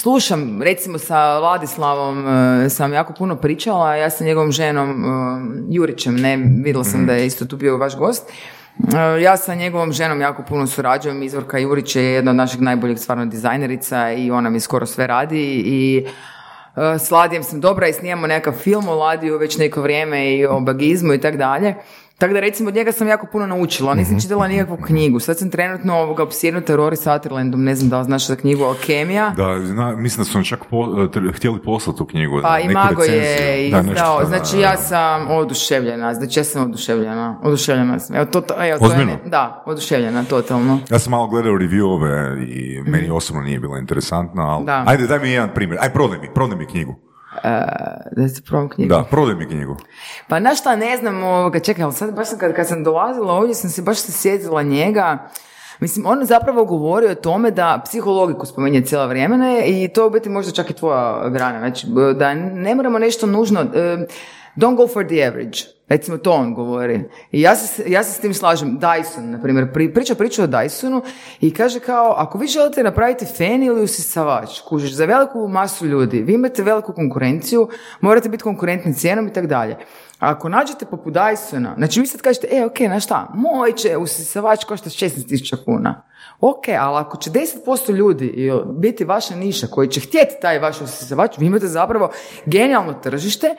slušam, recimo sa Vladislavom e, sam jako puno pričala, ja sa njegovom ženom e, Jurićem, ne, vidjela sam da je isto tu bio vaš gost, Ja sa njegovom ženom jako puno surađujem, Izvorka Jurić je jedna od naših najboljih stvarno dizajnerica i ona mi skoro sve radi i e, s Ladijem sam dobra i snijemo nekakav film o Ladiju već neko vrijeme i o bagizmu i tako dalje. Tako da recimo od njega sam jako puno naučila, nisam Mhm. čitala nikakvu knjigu. Sad sam trenutno ovoga obsjednuta Rory Sutherlandom, ne znam da li znaš za knjigu Alkemija. Da, zna, mislim da su čak po, htjeli poslati tu knjigu. Pa i neku Mago je. Da, izdao, što- znači ja sam oduševljena, znači ja sam oduševljena, oduševljena sam. Evo, to, evo, to je da, oduševljena, totalno. Ja sam malo gledao reviewove i meni osobno nije bilo interesantno, ali... Mhm. Da. Ajde, daj mi jedan primjer. Aj, prodaj mi, prodaj mi knjigu. Da se probam knjigu. Da, prodaj mi knjigu. Pa na šta ne znam, ovoga, čekaj, ali sad baš sam, kad, kad sam dolazila ovdje sam se baš se sjetila njega, Mislim, on zapravo govori o tome da psihologiku spominje cijelo vrijeme i to u biti možda čak i tvoja grana, znači da ne moramo nešto nužno, eh, don't go for the average, recimo to on govori. I ja se, ja se s tim slažem, Dyson, na primjer, pri, priča priču o Dysonu i kaže kao, ako vi želite napraviti fen ili usisavač, kužiš, za veliku masu ljudi, vi imate veliku konkurenciju, morate biti konkurentni cijenom i tako dalje. Ako nađete poput Dysona, znači vi sad kažete, e, ok, na šta, moj će usisavač košta 16.000 kuna. Ok, ali ako će 10% ljudi biti vaša niša koji će htjeti taj vaš usisavač, vi imate zapravo genijalno tržište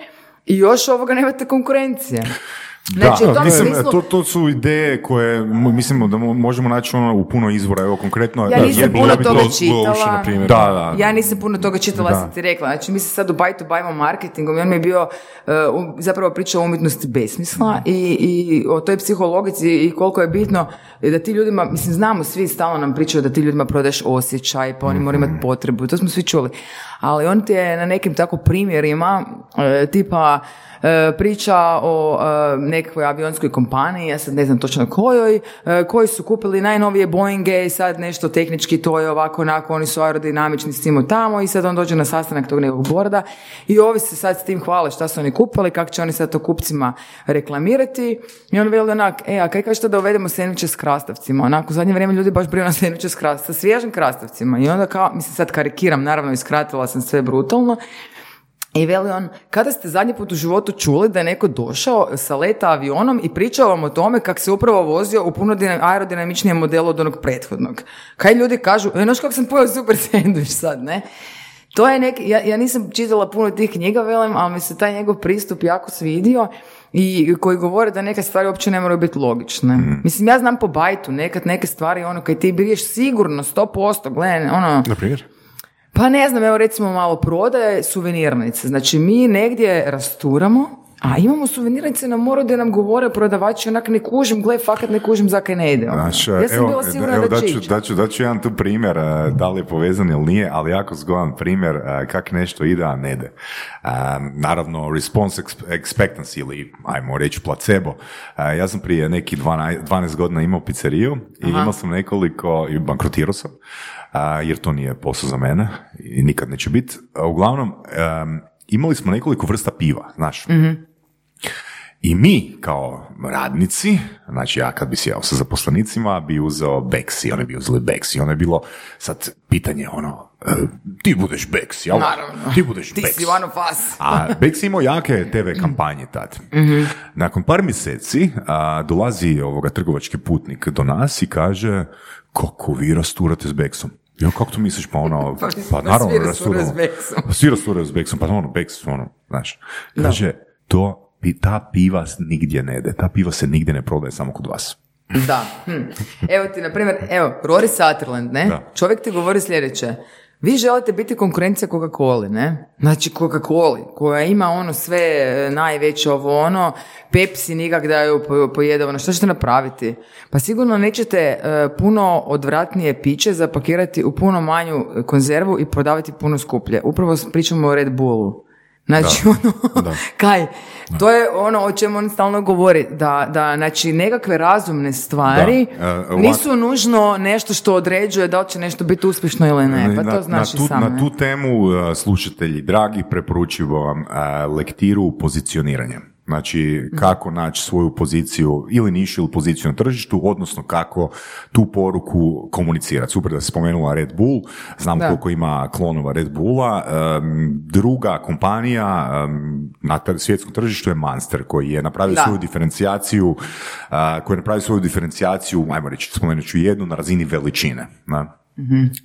i još ovoga nemate konkurencije. Znači, u da, tom mislim, smislu- to, to su ideje koje mislimo da mo- možemo naći ono u puno izvora, evo konkretno. Ja nisam puno toga to- čitala. Na primjer. Da, da. Ja nisam puno toga čitala, Da. sam ti rekla. Znači, mi se sad u Bajtu bavimo marketingom i on mi je bio uh, zapravo priča o umjetnosti besmisla i, i o toj psihologici i koliko je bitno da ti ljudima, mislim, znamo svi, stalno nam pričaju da ti ljudima prodaješ osjećaj, pa oni moraju imati potrebu, to smo svi čuli. Ali on ti je na nekim tako primjerima, e, tipa, e, priča o e, nekakvoj avionskoj kompaniji, ja sad ne znam točno kojoj, e, koji su kupili najnovije Boeinge i sad nešto tehnički to je ovako, onako, oni su aerodinamični s tim tamo i sad on dođe na sastanak tog nekog borda i ovi se sad s tim hvale šta su oni kupili, kako će oni sad to kupcima reklamirati i on veli onak, e, a kaj kažete da uvedemo sendviče s krastavcima? Onako, u zadnje vrijeme ljudi baš brinu na sendviče s, kras- sa svježim krastavcima i onda kao, mislim sad karikiram, naravno iskratila sam sve brutalno, i veli on, kada ste zadnji put u životu čuli da je neko došao sa leta avionom i pričao vam o tome kako se upravo vozio u puno dina- aerodinamičnijem modelu od onog prethodnog. Kaj ljudi kažu, e, znaš kako sam pojeo super sandvič sad, ne? To je neki, ja, ja nisam čitala puno tih knjiga, velim, ali mi se taj njegov pristup jako svidio i koji govore da neke stvari uopće ne moraju biti logične. Mislim, ja znam po bajtu, nekad neke stvari, ono, kaj ti biješ sigurno, 100%, gledaj, ono, Na primjer? Pa ne znam, evo recimo malo prodaje suvenirnice. Znači mi negdje rasturamo, a imamo suvenirnice na moru gdje nam govore prodavači, onak ne kužim, gle, fakat ne kužim zakaj ne ide. Znaš, ja sam evo, bila sigurna evo, da će daću, daću, daću jedan tu primjer, eh, da li je povezan ili nije, ali jako zgodan primjer eh, kak nešto ide, a ne ide. Eh, naravno, response ex- expectancy ili, ajmo reći, placebo. Ja sam prije neki 12, 12 godina imao pizzeriju i imao sam nekoliko, i bankrotirao sam, eh, jer to nije posao za mene i nikad neće biti. Uglavnom, em, imali smo nekoliko vrsta piva, znaš. I mi kao radnici, znači ja kad bi sjeo sa zaposlenicima bi uzeo Bex i oni bi uzeli Bex i ono je bilo sad pitanje ono, e, ti budeš Bex, jel? Naravno. Ti budeš Ti Bex. si one of us. A je imao jake TV kampanje tad. Nakon par mjeseci a, dolazi ovoga trgovački putnik do nas i kaže kako vi rasturate s Bexom? Ja, kako to misliš? Pa ono, Pa, pa naravno svi rasturaju rasturamo. s Bexom. Pa svi rasturaju s Bexom, pa ono, Bex, ono, znaš. Kaže, to, pi- ta piva nigdje ne ide, ta piva se nigdje ne prodaje, samo kod vas. Da. Hm. Evo ti, na primjer, evo, Rory Sutherland, ne? Da. Čovjek ti govori sljedeće. Vi želite biti konkurencija Coca-Coli, ne? Znači Coca-Coli, koja ima ono sve e, najveće ovo ono, Pepsi nikak da ju po- pojede, ono, što ćete napraviti? Pa sigurno nećete e, puno odvratnije piće zapakirati u puno manju konzervu i prodavati puno skuplje. Upravo pričamo o Red Bullu. Znači, ono, kaj, to je ono o čemu on stalno govori, da, da znači, nekakve razumne stvari Da, e, nisu nužno nešto što određuje da li će nešto biti uspješno ili ne, pa na, to na, i tu, sam. na tu temu, uh, slušatelji dragi, preporučujem vam uh, lektiru pozicioniranja. Znači, kako naći svoju poziciju ili nišu ili poziciju na tržištu, odnosno kako tu poruku komunicirati. Super da se spomenula Red Bull, znam Da. koliko ima klonova Red Bulla. Druga kompanija na svjetskom tržištu je Monster, koji je napravio Da. svoju diferencijaciju, koji je napravio svoju diferencijaciju, ajmo reći, spomenut ću jednu, na razini veličine.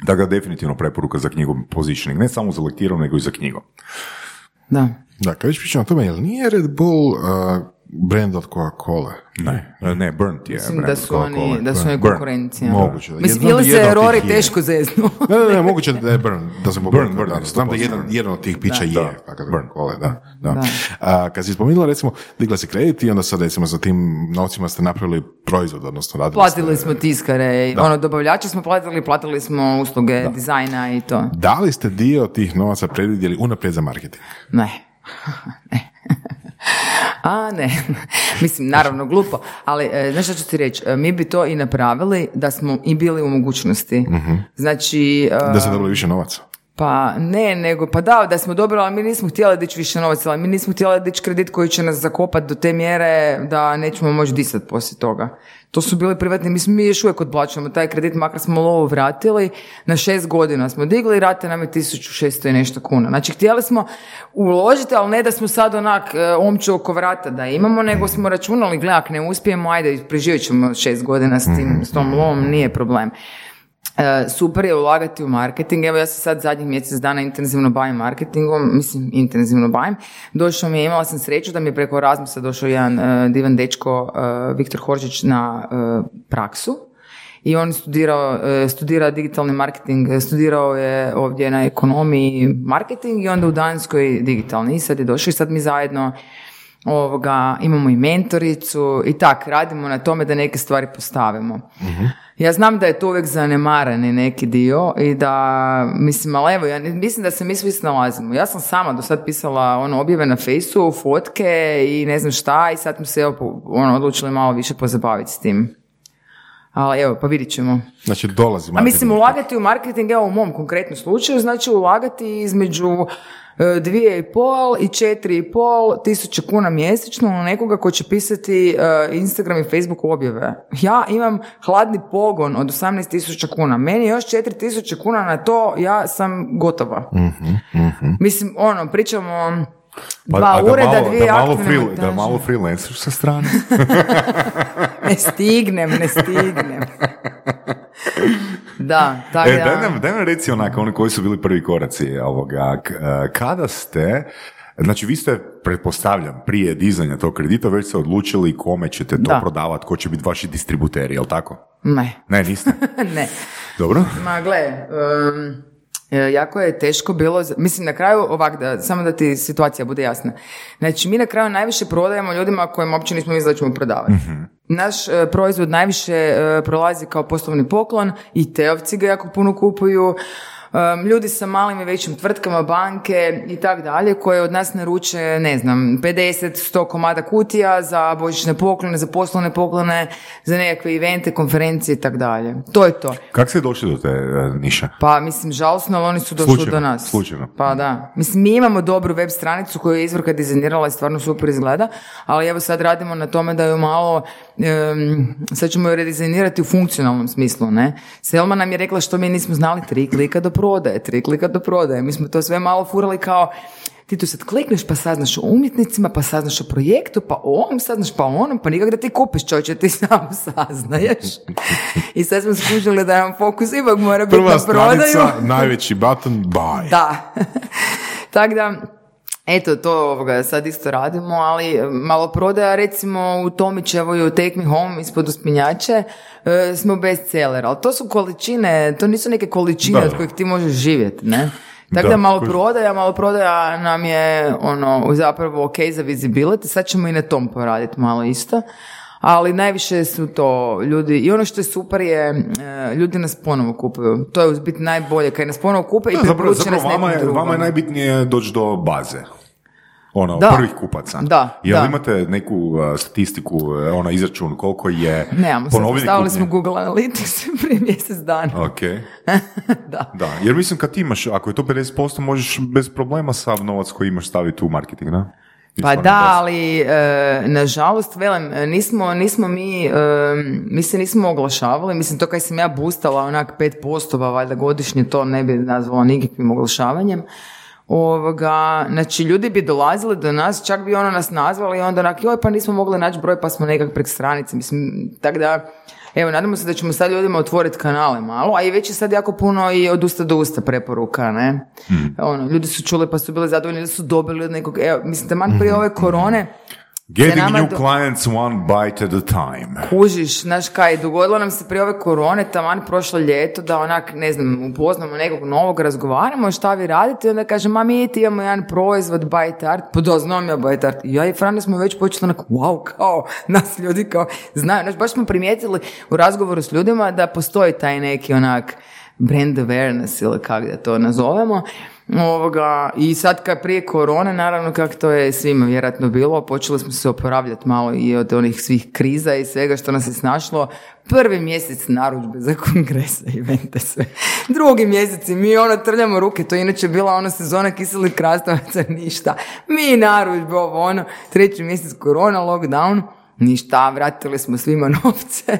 Tako da definitivno preporuka za knjigu Positioning, ne samo za lektiru, nego i za knjigu. Da. Da, kad već pričamo o tome, jel nije Red Bull uh, brand od Coca-Cola? Ne, ne, Burnt je Mislim brand da su oni, da su oni konkurencija. Moguće. Mislim, da ili jedan se Rory je. teško zeznu. Ne, ne, ne, moguće da je Burn, da sam Burn, Burn, da, da, znam da 100%. jedan, jedan od tih pića Da. je. Fakat, Burn. Coca-Cola, da, da. Da. A, kad si spomenula, recimo, digla si kredit i onda sad, recimo, za tim novcima ste napravili proizvod, odnosno radili Platili ste- smo tiskare, i ono, dobavljače smo platili, platili smo usluge dizajna i to. Da li ste dio tih novaca predvidjeli unaprijed za marketing? Ne. ne. A ne, mislim naravno glupo, ali e, znaš što ću ti reći, E, mi bi to i napravili da smo i bili u mogućnosti. Znači, e, Da ste dobili više novaca? Pa ne, nego, pa da, da smo dobili, ali mi nismo htjeli dići više novaca, ali mi nismo htjeli dići kredit koji će nas zakopati do te mjere da nećemo moći disati poslije toga. To su bili privatni, mi, smo, mi još uvijek odplaćamo taj kredit, makar smo lovu vratili, na šest godina smo digli rate nam je 1600 i nešto kuna. Znači, htjeli smo uložiti, ali ne da smo sad onak e, omču oko vrata da imamo, nego smo računali, gle, ako ne uspijemo, ajde, preživjet ćemo šest godina s, tim, s tom lovom, nije problem. E, super je ulagati u marketing. Evo ja se sad zadnjih mjesec dana intenzivno bavim marketingom, mislim intenzivno bavim. Došao mi je, imala sam sreću da mi je preko Erasmusa došao jedan e, divan dečko, e, Viktor Horčić, na praksu. I on studirao, studira digitalni marketing, studirao je ovdje na ekonomiji marketing i onda u Danskoj digitalni. I sad je došao i sad mi zajedno ovoga, imamo i mentoricu i tak, radimo na tome da neke stvari postavimo. Ja znam da je to uvijek zanemarani neki dio i da, mislim, ali evo, ja mislim da se mi svi snalazimo. Ja sam sama do sad pisala ono, objave na fejsu, fotke i ne znam šta i sad smo se evo, ono, odlučili malo više pozabaviti s tim. Ali evo, pa vidit ćemo. Znači, dolazi A mislim, marketing. ulagati u marketing, evo u mom konkretnom slučaju, znači ulagati između dvije i pol i četiri i pol tisuće kuna mjesečno u nekoga ko će pisati e, Instagram i Facebook objave. Ja imam hladni pogon od 18 tisuća kuna. Meni još 4 tisuće kuna na to, ja sam gotova. Mislim, ono, pričamo dva Pa, a da ureda, malo, dvije da malo, free, da malo freelanceš sa strane. Ne stignem, ne stignem. Da, tako E, da... daj nam, daj nam reci onako, oni koji su bili prvi koraci ovoga, k- e, kada ste, znači vi ste, pretpostavljam, prije dizanja tog kredita već se odlučili kome ćete to Da. prodavati, ko će biti vaši distributeri, jel tako? Ne, Ne, niste. ne. Dobro. Ma gle, e, jako je teško bilo, mislim na kraju ovak da, samo da ti situacija bude jasna. Znači mi na kraju najviše prodajemo ljudima kojima uopće nismo mislili da ćemo prodavati. Naš e, proizvod najviše e, prolazi kao poslovni poklon i teovci ga jako puno kupuju. Ljudi sa malim i većim tvrtkama, banke i tak dalje, koje od nas naruče, ne znam, 50, 100 komada kutija za božićne poklone, za poslovne poklone, za nekakve evente, konferencije i tak dalje. To je to. Kako ste došli do te e, niše? Pa mislim žalosno, ali oni su došli Slučajno, do nas. slučajno. Pa da. Mislim, mi imamo dobru web stranicu koju je izvorka dizajnirala i stvarno super izgleda, ali evo sad radimo na tome da ju malo, em, sad ćemo ju redizajnirati u funkcionalnom smislu, ne? Selma nam je rekla što mi nismo znali, tri klika do prodaje, tri klika do prodaje. Mi smo to sve malo furali kao, ti tu sad klikneš pa saznaš o umjetnicima, pa saznaš o projektu, pa o ovom saznaš, pa o onom, pa nikak da ti kupiš čovječe, ti samo saznaješ. I sad smo skužili da nam fokus ipak mora biti Prva na prodaju. stranica, najveći button, buy. Da. Tako da, eto, to ovoga sad isto radimo, ali e, malo prodaja, recimo u Tomićevoj u Take Me Home ispod uspinjače e, smo bestseller, ali to su količine, to nisu neke količine Da, od kojih ti možeš živjeti, ne? Tako Da, da, malo prodaja, malo prodaja nam je ono zapravo ok za visibility, sad ćemo i na tom poraditi malo isto. Ali najviše su to ljudi, i ono što je super je, e, ljudi nas ponovo kupuju. To je u biti najbolje, kad nas ponovo kupe i preporuče nas vama, je, vama je najbitnije doći do baze. Ono, Da. prvih kupaca. Da, Jel da. imate neku uh, statistiku, uh, ono, izračun koliko je Nemamo, stavili smo Google Analytics prije mjesec dana. Ok. Da. Da, jer mislim kad imaš, ako je to 50%, možeš bez problema sav novac koji imaš staviti u marketing, da? Pa da, ali e, nažalost, velim, e, nismo, nismo mi, e, mi se nismo oglašavali, mislim to kad sam ja boostala onak 5% pa valjda godišnje, to ne bi nazvala nikakvim oglašavanjem. Ovoga, znači ljudi bi dolazili do nas, čak bi ono nas nazvali i onda onak, joj pa nismo mogli naći broj pa smo nekak prek stranice, mislim, tako da Evo, nadamo se da ćemo sad ljudima otvoriti kanale malo, a i već je sad jako puno i od usta do usta preporuka, ne? Ono, ljudi su čuli pa su bili zadovoljni da su dobili od nekog, evo, mislim, taman prije ove korone, Getting new do- clients one bite at a time. kužiš, znaš kaj, dogodilo nam se prije ove korone, taman prošlo ljeto, da onak, ne znam, upoznamo nekog novog, razgovaramo šta vi radite i onda kaže, ma mi ti imamo jedan proizvod Byte Art, pa da, znam ja Byte Art. I ja i Frane smo već počeli onak, wow, kao, nas ljudi kao, znaju, znaš, baš smo primijetili u razgovoru s ljudima da postoji taj neki onak brand awareness ili kako da to nazovemo. Ovoga, I sad kad prije korone, naravno kako to je svima vjerojatno bilo, počeli smo se oporavljati malo i od onih svih kriza i svega što nas je snašlo. Prvi mjesec narudžbe za kongrese, evente, sve. Drugi mjesec i mi ono trljamo ruke, to je inače bila ona sezona kiselih krastavaca, ništa. Mi narudžbe, ovo ono. Treći mjesec korona, lockdown, ništa, vratili smo svima novce.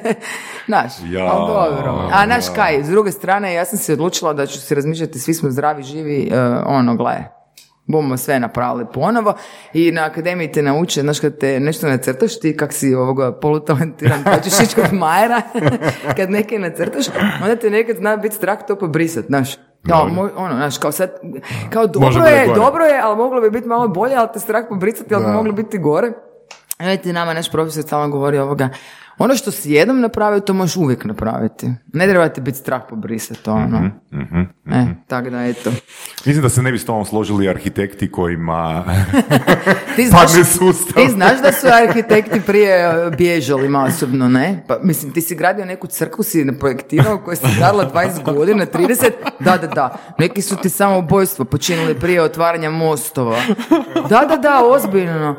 Znaš, Ja. ali dobro. A naš kaj, s druge strane, ja sam se odlučila da ću se razmišljati, svi smo zdravi, živi, e, ono, gle, bomo sve napravili ponovo i na akademiji te nauče, znaš kad te nešto nacrtaš ti kak si ovoga polutalentiran pa ćeš ići kod Majera kad neke nacrtaš onda te nekad zna biti strah to pobrisat, znaš kao, mo- ono, znaš, kao sad, kao dobro je, dobro je, ali moglo bi biti malo bolje, ali te strah pobrisati, ali bi moglo biti gore. Ti nama naš profesor stalno govori ovoga, ono što si jednom napravio, to možeš uvijek napraviti. Ne treba ti biti strah pobrisati, ono. E, tako da, eto. Mislim da se ne bi s tobom složili arhitekti kojima Ti znaš, padne sustav. ti znaš da su arhitekti prije e, bježali masovno, ne? Pa, mislim, ti si gradio neku crkvu, si projektirao koja si gradila 20 godina, 30, da, da, da. Neki su ti samo ubojstvo počinili prije otvaranja mostova. Da, da, da, ozbiljno.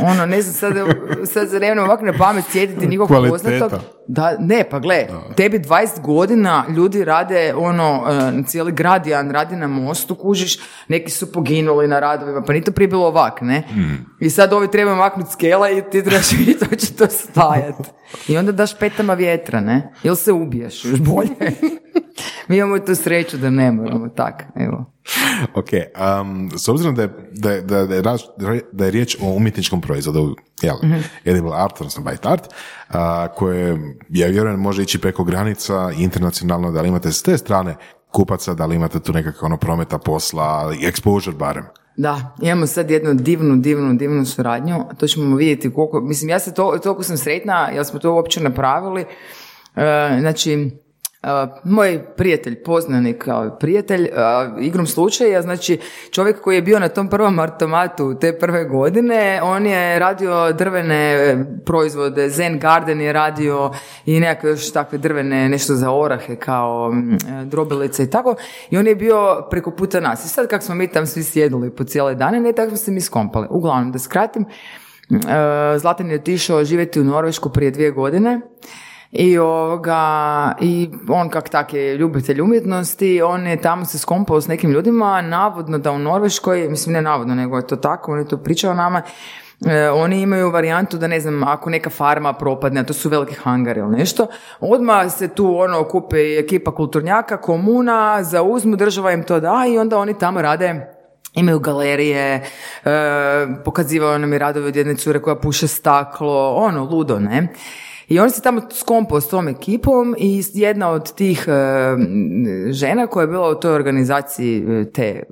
Ono, ne znam, sad, sad za vremena ovako na pamet sjetiti nikog Kvaliteta. poznatog. Da, ne, pa gle, tebi 20 godina ljudi rade ono, e, cijeli grad jedan radi na mostu, kužiš, neki su poginuli na radovima, pa ni to prije bilo ovak, ne? I sad ovi trebaju maknuti skela i ti trebaš vidjeti hoće to stajat. I onda daš petama vjetra, ne? Ili se ubiješ, još bolje. Mi imamo tu sreću da ne moramo tak, evo. Ok, um, s obzirom da je, da, je, da, je, da, je, da je riječ o umjetničkom proizvodu, jel, edible art, odnosno bite art, a, koje, ja vjerujem, može ići preko granica internacionalno, da li imate s te strane kupaca, da li imate tu nekakav ono prometa posla, exposure barem. Da, imamo sad jednu divnu, divnu, divnu suradnju. To ćemo vidjeti koliko, mislim, ja se to, toliko sam sretna, jer smo to uopće napravili. E, znači, moj prijatelj, poznanik kao prijatelj, igrom slučaja, znači čovjek koji je bio na tom prvom automatu te prve godine, on je radio drvene e, proizvode, Zen Garden je radio i nekakve još takve drvene, nešto za orahe kao e, drobilice i tako. I on je bio preko puta nas. I sad kak smo mi tam svi sjedili po cijele dane, ne tako smo se mi skompali. Uglavnom, da skratim, e, Zlatan je otišao živjeti u Norvešku prije dvije godine i, ovoga, i on kak tak je ljubitelj umjetnosti, on je tamo se skompao s nekim ljudima, navodno da u Norveškoj, mislim ne navodno, nego je to tako, on je to pričao nama, e, oni imaju varijantu da ne znam, ako neka farma propadne, a to su veliki hangari ili nešto, odmah se tu ono kupe ekipa kulturnjaka, komuna, zauzmu, država im to da i onda oni tamo rade Imaju galerije, e, pokazivao nam je radove od jedne cure koja puše staklo, ono, ludo, ne? I on se tamo skompao s tom ekipom i jedna od tih e, žena koja je bila u toj organizaciji e, te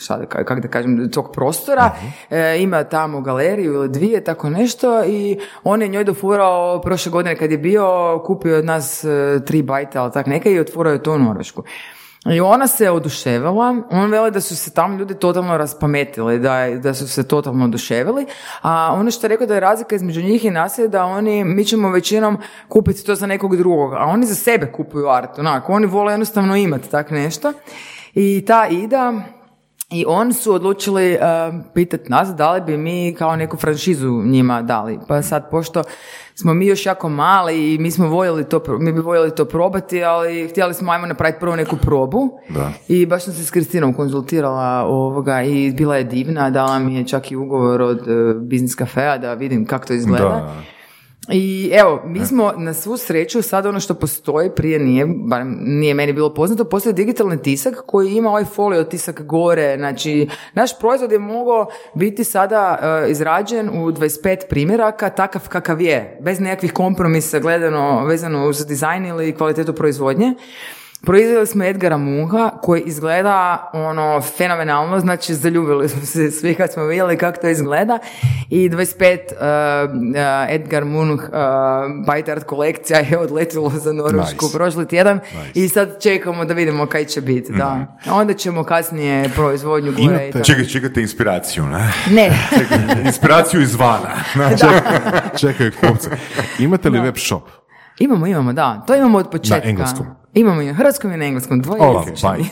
šta da, ka- kako da kažem, tog prostora, e, ima tamo galeriju ili dvije, tako nešto i on je njoj dofurao prošle godine kad je bio, kupio od nas e, tri bajta, ali tak neka i otvorao je to u Norvešku. I ona se oduševila, on veli da su se tamo ljudi totalno raspametili, da, je- da su se totalno oduševili, a ono što je rekao da je razlika između njih i nas je da oni, mi ćemo većinom kupiti to za nekog drugog, a oni za sebe kupuju art, onako, oni vole jednostavno imati tak nešto. I ta Ida, i on su odlučili uh, pitati nas da li bi mi kao neku franšizu njima dali. Pa sad, pošto smo mi još jako mali i mi smo voljeli to, mi bi voljeli to probati, ali htjeli smo ajmo napraviti prvo neku probu. Da. I baš sam se s Kristinom konzultirala ovoga i bila je divna, dala mi je čak i ugovor od uh, biznis kafea da vidim kako to izgleda. Da. I evo, mi smo na svu sreću sad ono što postoji, prije nije, barem nije meni bilo poznato, postoji digitalni tisak koji ima ovaj folio tisak gore, znači naš proizvod je mogao biti sada e, izrađen u 25 primjeraka, takav kakav je, bez nekakvih kompromisa gledano vezano uz dizajn ili kvalitetu proizvodnje. Proizveli smo Edgara Munha koji izgleda ono fenomenalno, znači zaljubili smo se svi kad smo vidjeli kako to izgleda i 25 uh, uh, Edgar Munch uh, bite art kolekcija je odletilo za Norvešku Nice. prošli tjedan Nice. i sad čekamo da vidimo kaj će biti, da. Onda ćemo kasnije proizvodnju gore i tako. Čekaj, čekajte inspiraciju, ne? Ne, Inspiraciju izvana. Znači, Čekaj kupce. Imate li web shop? Imamo, imamo, da. To imamo od početka. engleskom? Imamo i na hrvatskom i na engleskom, dvoje Oh, bajt,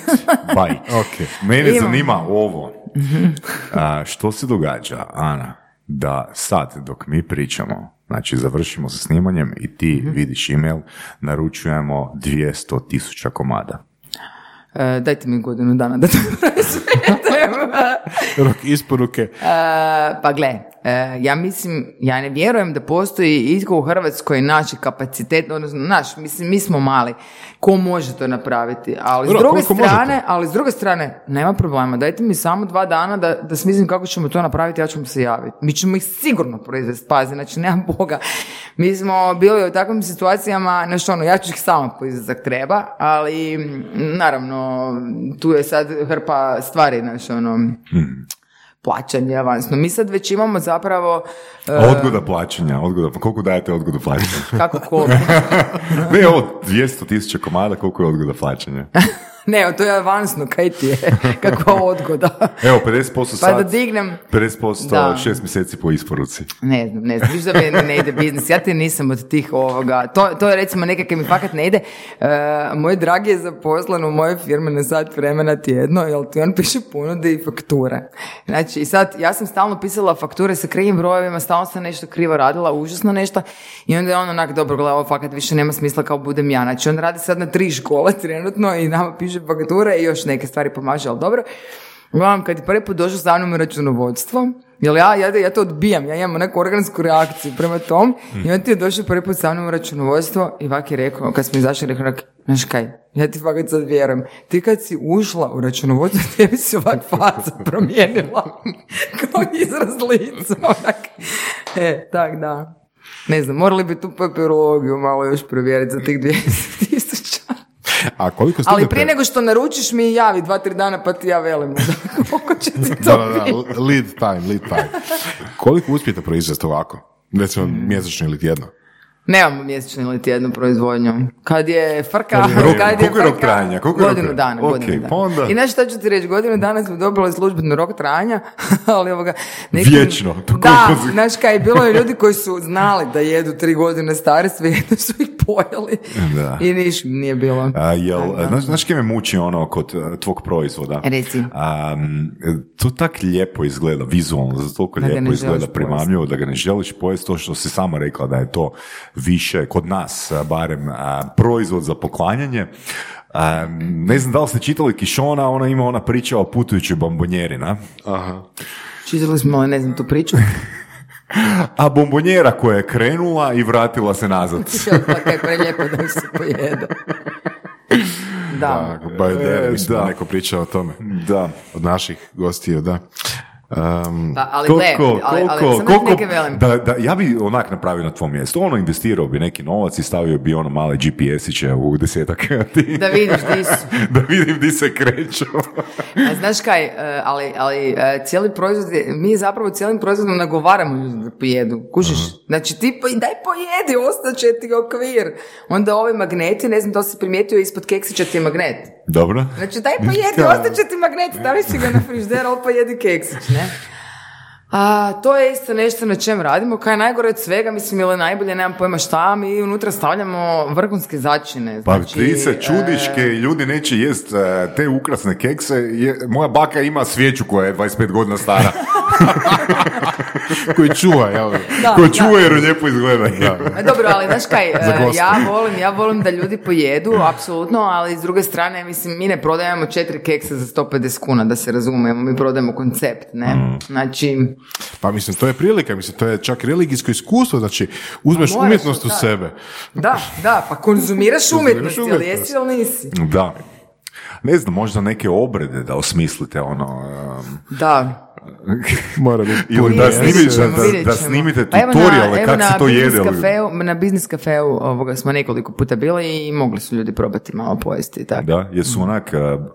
bajt. Ok. Mene zanima ovo. A, što se događa, Ana, da sad dok mi pričamo, znači završimo sa snimanjem i ti vidiš email, naručujemo 200 tisuća komada. E, dajte mi godinu dana da to. Rok isporuke. E, pa gle, e, ja mislim, ja ne vjerujem da postoji itko u Hrvatskoj naši kapacitet, odnosno naš, mislim, mi smo mali. Ko može to napraviti? Ali s druge možete? strane, ali s druge strane, nema problema, dajte mi samo dva dana da, da smislim kako ćemo to napraviti, ja ću se javiti. Mi ćemo ih sigurno proizvesti, pazi, znači nema Boga. Mi smo bili u takvim situacijama, znači ono, ja ću ih samo proizvesti treba, ali naravno, tu je sad hrpa stvari, znači ono, plaćanje avansno. Mi sad već imamo zapravo e, Odgoda plaćanja, odgoda, koliko dajete odgodu plaćanja? kako koliko. ne, ovo 200 tisuća komada, koliko je odgoda plaćanja? ne, to je avansno, kaj ti je, kakva odgoda. Evo, 50% Pa sad, da dignem, 50% Da. šest mjeseci po isporuci. ne znam, ne znam, viš da meni ne ide biznis, ja ti nisam od tih ovoga, to, to je recimo nekakav mi fakat ne ide. E, moj dragi je zaposlen u moje firme na sat vremena tjedno, jel ti on piše ponude i fakture. Znači, i sad, ja sam stalno pisala fakture sa krivim brojevima, stalno sam nešto krivo radila, užasno nešto, i onda je on onak, dobro, gledaj, ovo fakat više nema smisla kao budem ja. Znači, on radi sad na tri škole trenutno i nama piše fakture i još neke stvari pomaže, ali dobro. Uglavnom, kad je prvi put došao sa mnom računovodstvo, Jel ja, ja, ja to odbijam, ja imam neku organsku reakciju prema tom i on ti je došao prvi put sa mnom računovodstvo i vak je rekao, kad smo izašli, rekao, znaš kaj, ja ti fakat sad vjerujem, ti kad si ušla u računovodstvo, tebi se ovak faca promijenila, kao izraz lica, onak. E, tak da. Ne znam, morali bi tu papirologiju malo još provjeriti za tih 200 tisuća. A koliko Ali stignete? prije nego što naručiš mi javi dva, tri dana pa ti ja velim koliko će ti to Da, da, da, lead time, lead time. Koliko uspijete proizvesti ovako? Recimo Mm. mjesečno ili tjedno? Nemamo mjesečno ili tjednu proizvodnju. Kad je frka, Kad je rok- kad koliko je rok trajanja? Koliko je rok godinu trajanja? dana, Ok, godinu dana. pa onda- I znaš šta ću ti reći, godinu dana smo dobili službenu rok trajanja, ali ovoga... Vječno, to Da, koliko- znaš kaj, bilo je ljudi koji su znali da jedu tri godine stare, svejedno su ih pojeli. Da. I niš nije bilo. A, jel, da. znaš, znaš kje me muči ono kod uh, tvog proizvoda? Reci. Am, to tak lijepo izgleda, vizualno, zato toliko lijepo izgleda primamljivo, da ga ne želiš pojesti, to što si sama rekla da je to više kod nas, barem proizvod za poklanjanje. Ne znam da li ste čitali Kišona, ona ima ona priča o putujućoj bombonjeri, na? Aha. Čitali smo, ne znam, tu priču. A bombonjera koja je krenula i vratila se nazad. Pa kaj je prelijepo da se pojede. Da. Da, E, mislim da da. neko priča o tome. da. Od naših gostiju, da. Um, Pa, ali gle, Koliko, ali, ali koliko, sam koliko, neke velim. da, da, ja bi onak napravio na tvom mjestu, ono investirao bi neki novac i stavio bi ono male GPS-iće u desetak ti, Da vidiš di su. da vidim di se kreću. A znaš kaj, e, ali, ali e, cijeli proizvod, je- mi zapravo cijelim proizvodom nagovaramo ljude da pojedu. Kužiš? Znači ti po, daj pojedi, ostaće ti okvir. Onda ovi magneti, ne znam da li si primijetio, ispod keksića ti je magnet. Dobro. Znači daj pojedi, ostaće ti magnet, stavi si ga na frižder, ali pojedi keksić, ne? A, to je isto nešto na čem radimo, kaj je najgore od svega, mislim, ili najbolje, nemam pojma šta, mi unutra stavljamo vrhunske začine. Pa Znači, ti se čudiš e, ke ljudi neće jest e, te ukrasne kekse. Je, moja baka ima svijeću koja je 25 godina stara. koji čuva, jel? Da, Ko da. čuje jer lijepo izgleda. E, Dobro, ali znaš kaj, e, ja volim, ja volim da ljudi pojedu, apsolutno, ali s druge strane, mislim, mi ne prodajemo četiri keksa za 150 kuna, da se razumijemo, mi prodajemo koncept, ne? Mm. Znači, Pa mislim, to je prilika, mislim, to je čak religijsko iskustvo, znači uzmeš moraš, umjetnost u da. sebe. da, da, pa konzumiraš umjetnost, jel umjetnost. jesi ili nisi? Da. Ne znam, možda neke obrede da osmislite ono... um, Da. Mora biti Ili da jese. da, da snimite Pa tutoriale kako se to Business jede. ali- Cafeu, na biznis kafeu ovoga smo nekoliko puta bili i mogli su ljudi probati malo pojesti tako. Da, jesu onak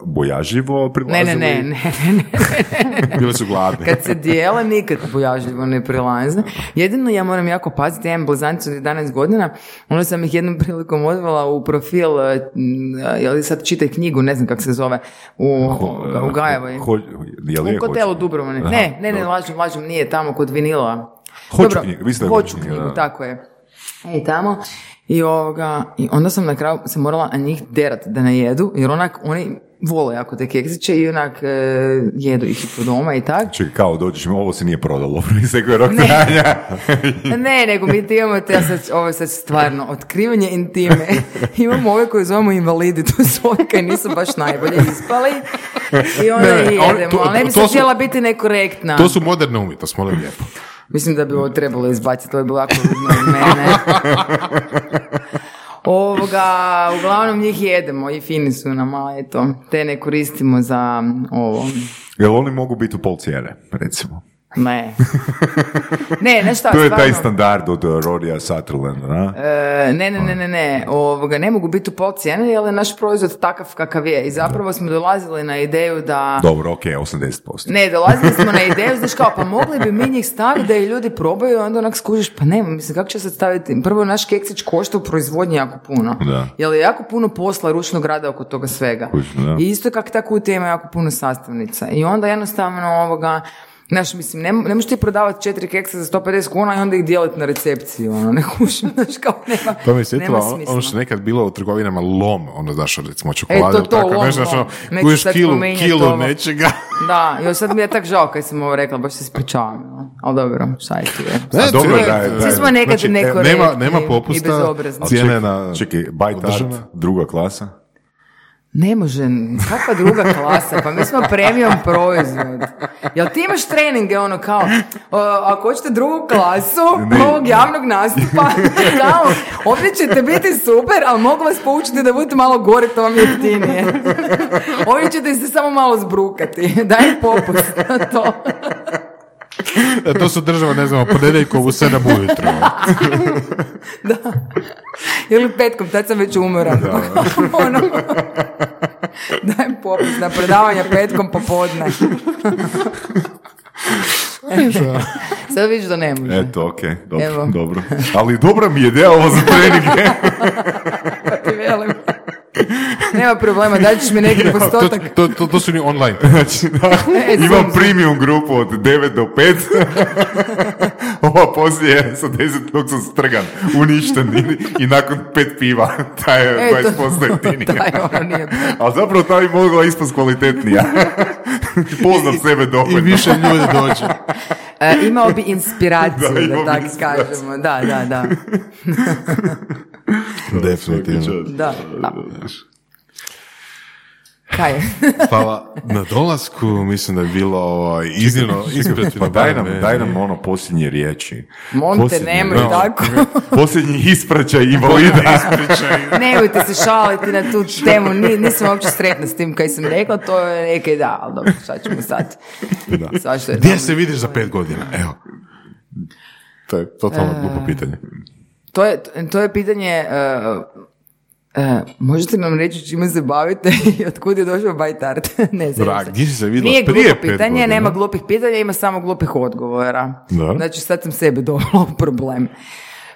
bojažljivo Ne, prilazili? ne, ne, ne, ne, ne. Bili su gladni. Kad se dijele, nikad bojažljivo ne prilaze. Jedino ja moram jako paziti, ja imam blizanicu od 11 godina, onda sam ih jednom prilikom odvela u profil, e, m, jel sad čitaj knjigu, ne znam kako se zove, u, u Gajevoj. Ho, je li je U hotelu hoće? Ne, ne, ne, dobro. lažem, lažem, nije tamo kod vinila. Hoću knjigu, vi ste hoću knjigu, knjigu, tako je. I tamo. I, ovoga, I onda sam na kraju se morala na njih derat da ne jedu, jer onak oni vole jako te keksiće i onak e, jedu ih i po doma i tak. Čekaj, kao dođeš, ovo se nije prodalo, istekao je rok Ne. trajanja. Ne, nego mi ti imamo te, ja sad, ovo je sad stvarno, otkrivanje intime. imamo ove koje zovemo invalidi, to su ovi koji nisu baš najbolje ispali. I onda Ne, ne, jedemo, to- ali ne bi se htjela biti nekorektna. To su moderne umjetnost, molim lijepo. Mislim da bi ovo trebalo izbaciti, to je bilo jako od mene. Ovoga, uglavnom njih jedemo i fini su nam, ali eto, te ne koristimo za ovo. Jel oni mogu biti u pol cijene, recimo? Ne. Ne, ne šta, to je taj stvarno. standard od uh, Sutherlanda, na? E, ne, ne, ne, ne, ne. Ovoga, ne mogu biti u pol cijene, jer je naš proizvod takav kakav je. I zapravo smo dolazili na ideju da... Dobro, ok, 80%. Ne, dolazili smo na ideju, znaš kao, pa mogli bi mi njih staviti da i ljudi probaju, onda onak skužiš, pa nema, mislim, kako će se staviti? Prvo, naš keksić košta u proizvodnji jako puno. Da. Jer je jako puno posla, ručnog rada oko toga svega. Da. I isto kako ta kutija ima jako puno sastavnica. I onda jednostavno ovoga, Znaš, mislim, ne, ne možeš ti prodavati četiri keksa za 150 kuna i onda ih dijeliti na recepciji, ono, ne kušim, znaš, kao nema, To mi se nema sjetilo, ono- smisla. ono što je nekad bilo u trgovinama lom, ono znaš, recimo čokolade, E, to, to, tako, lom, ne znaš, lom. ono, sad kilu, kilu ovo. nečega. Da, još sad mi je tak žao kad sam ovo rekla, baš se ispričavam, ono. ali dobro, šta je tu je. Ne, A dobro, da je- da je- Svi smo nekad znači, nekorektni nema, nema i popusta, bezobrazni. cijene Čekaj, na... Čekaj, održana. druga klasa? Ne može, kakva druga klasa, pa mi smo premium proizvod. Jel ti imaš treninge, ono kao, o, ako hoćete drugu klasu ovog javnog nastupa, kao, ovdje ćete biti super, ali mogu vas poučiti da budete malo gore, to vam je jeftinije. ovdje ćete se samo malo zbrukati, daj popust na to. E, to su država, ne znam, ponedjeljkom u 7 ujutro. Ili petkom, tad sam već umoran. ono, dajem popust na predavanja petkom popodne. Sad vidiš da ne može. Eto, ok, dobro, Evo. dobro. Ali dobra mi je ideja ovo za treninge. Pa ti velim. Nema problema, daćeš mi neki to, postotak. to, to, to su ni online. Znači, da, E, imam sam- premium grupu od 9 do 5. Ova poslije sa 10 dok sam strgan, uništen i, i nakon pet piva, ta je E, to- 20% jeftinija. Taj ono nije Ali zapravo ta bi mogla ispast kvalitetnija. Poznam sebe I dovoljno. više ljudi dođe. E, imao bi inspiraciju, Da, da, tako inspiraciju. kažemo. Da, da, da. Definitivno. Da, da. Kaj? Hvala na dolasku, mislim da je bilo ovaj, iznimno. Pa daj nam, daj nam ono posljednje riječi. Monte, Posljednje, nemoj da. tako. Posljednji ispraćaj invalida. Nemojte se šaliti na tu temu, Ni, nisam uopće sretna s tim kaj sam rekla, to je neka da, ali dobro, šta ćemo sad? Svašta je Gdje se vidiš za pet godina? Evo. To je totalno E. glupo pitanje. To je, to je pitanje, uh, uh, možete nam reći čime se bavite i otkud je došao Bajtart? ne znam. Drag, gdje si se vidjela Nije prije glupo pet pitanje, godina? nema glupih pitanja, ima samo glupih odgovora. Da. Znači sad sam sebi dovela u problem.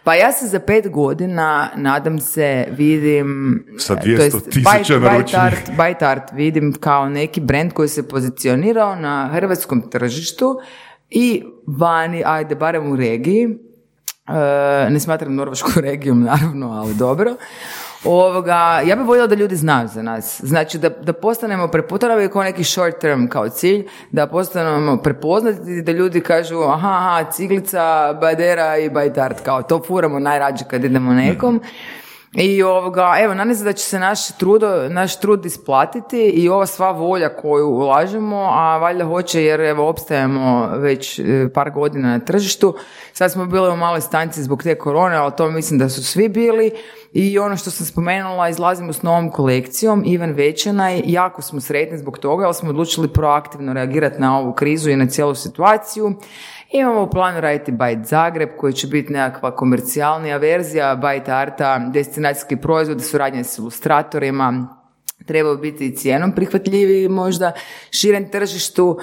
Pa ja se za pet godina, nadam se, vidim... Sa e, to jest 200 tisuća Byte- naručenih. Bytart vidim kao neki brand koji se pozicionirao na hrvatskom tržištu i vani, ajde, barem u regiji, E, ne smatram Norvešku regijom, naravno, ali dobro. Ovoga, ja bih voljela da ljudi znaju za nas. Znači da, da postanemo preputarali kao neki short term kao cilj, da postanemo prepoznati da ljudi kažu aha, aha, ciglica, badera i bajtart, kao to furamo najrađe kad idemo nekom. I ovoga, evo, nadam se da će se naš, trudo, naš trud isplatiti i ova sva volja koju ulažemo, a valjda hoće jer evo, opstajemo već e, par godina na tržištu. Sad smo bili u maloj stanci zbog te korone, ali to mislim da su svi bili. I ono što sam spomenula, izlazimo s novom kolekcijom, Ivan Večanaj, jako smo sretni zbog toga, ali smo odlučili proaktivno reagirati na ovu krizu i na cijelu situaciju. Imamo u planu raditi Byte Zagreb koji će biti nekakva komercijalnija verzija Byte Arta, destinacijski proizvod, suradnje s ilustratorima, treba biti i cijenom prihvatljiviji možda širem tržištu.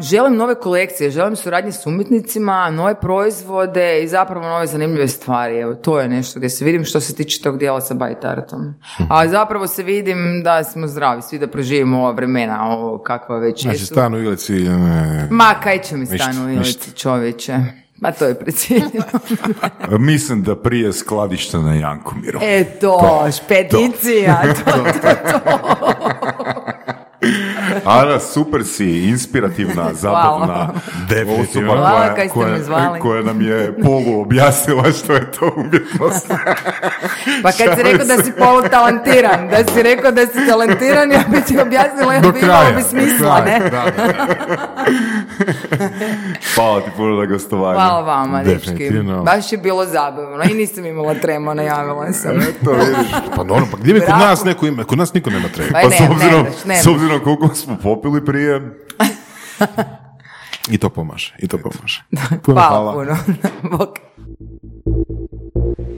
Želim nove kolekcije, želim suradnje s umjetnicima, nove proizvode i zapravo nove zanimljive stvari. Evo, to je nešto gdje se vidim što se tiče tog dijela sa bajtartom. A zapravo se vidim da smo zdravi, svi da proživimo ova vremena, ovo kakva već Znači, jesu. stan u Ilici... ne, Ma, kaj će mi stan u. Ilici, čovječe? Ma to je precijenjeno. Mislim da prije skladišta na Jankomiru. E to, špedicija, to, to, to. Ana, super si, inspirativna, zabavna Definitivno. osoba Hvala koja, kaj ste me koja, zvali. koja nam je polu objasnila što je to umjetnost. Pa kad si rekao da si polutalantiran, da si rekao da si talentiran, ja bi ti objasnila, ja bi imao bi smisla, kraja, ne? da, da. Hvala ti puno na gostovanju. Hvala vama, dečki. Baš je bilo zabavno i nisam imala tremo, najavila sam. To vidiš. Pa normalno, pa gdje bi kod nas neko ima? Kod nas niko nema treba. Pa Pa ne, s obzirom, nemaš, nemaš. s obzirom koliko smo popili prije, I to pomaže, i to pomaže. Puno Hvala puno. Bok.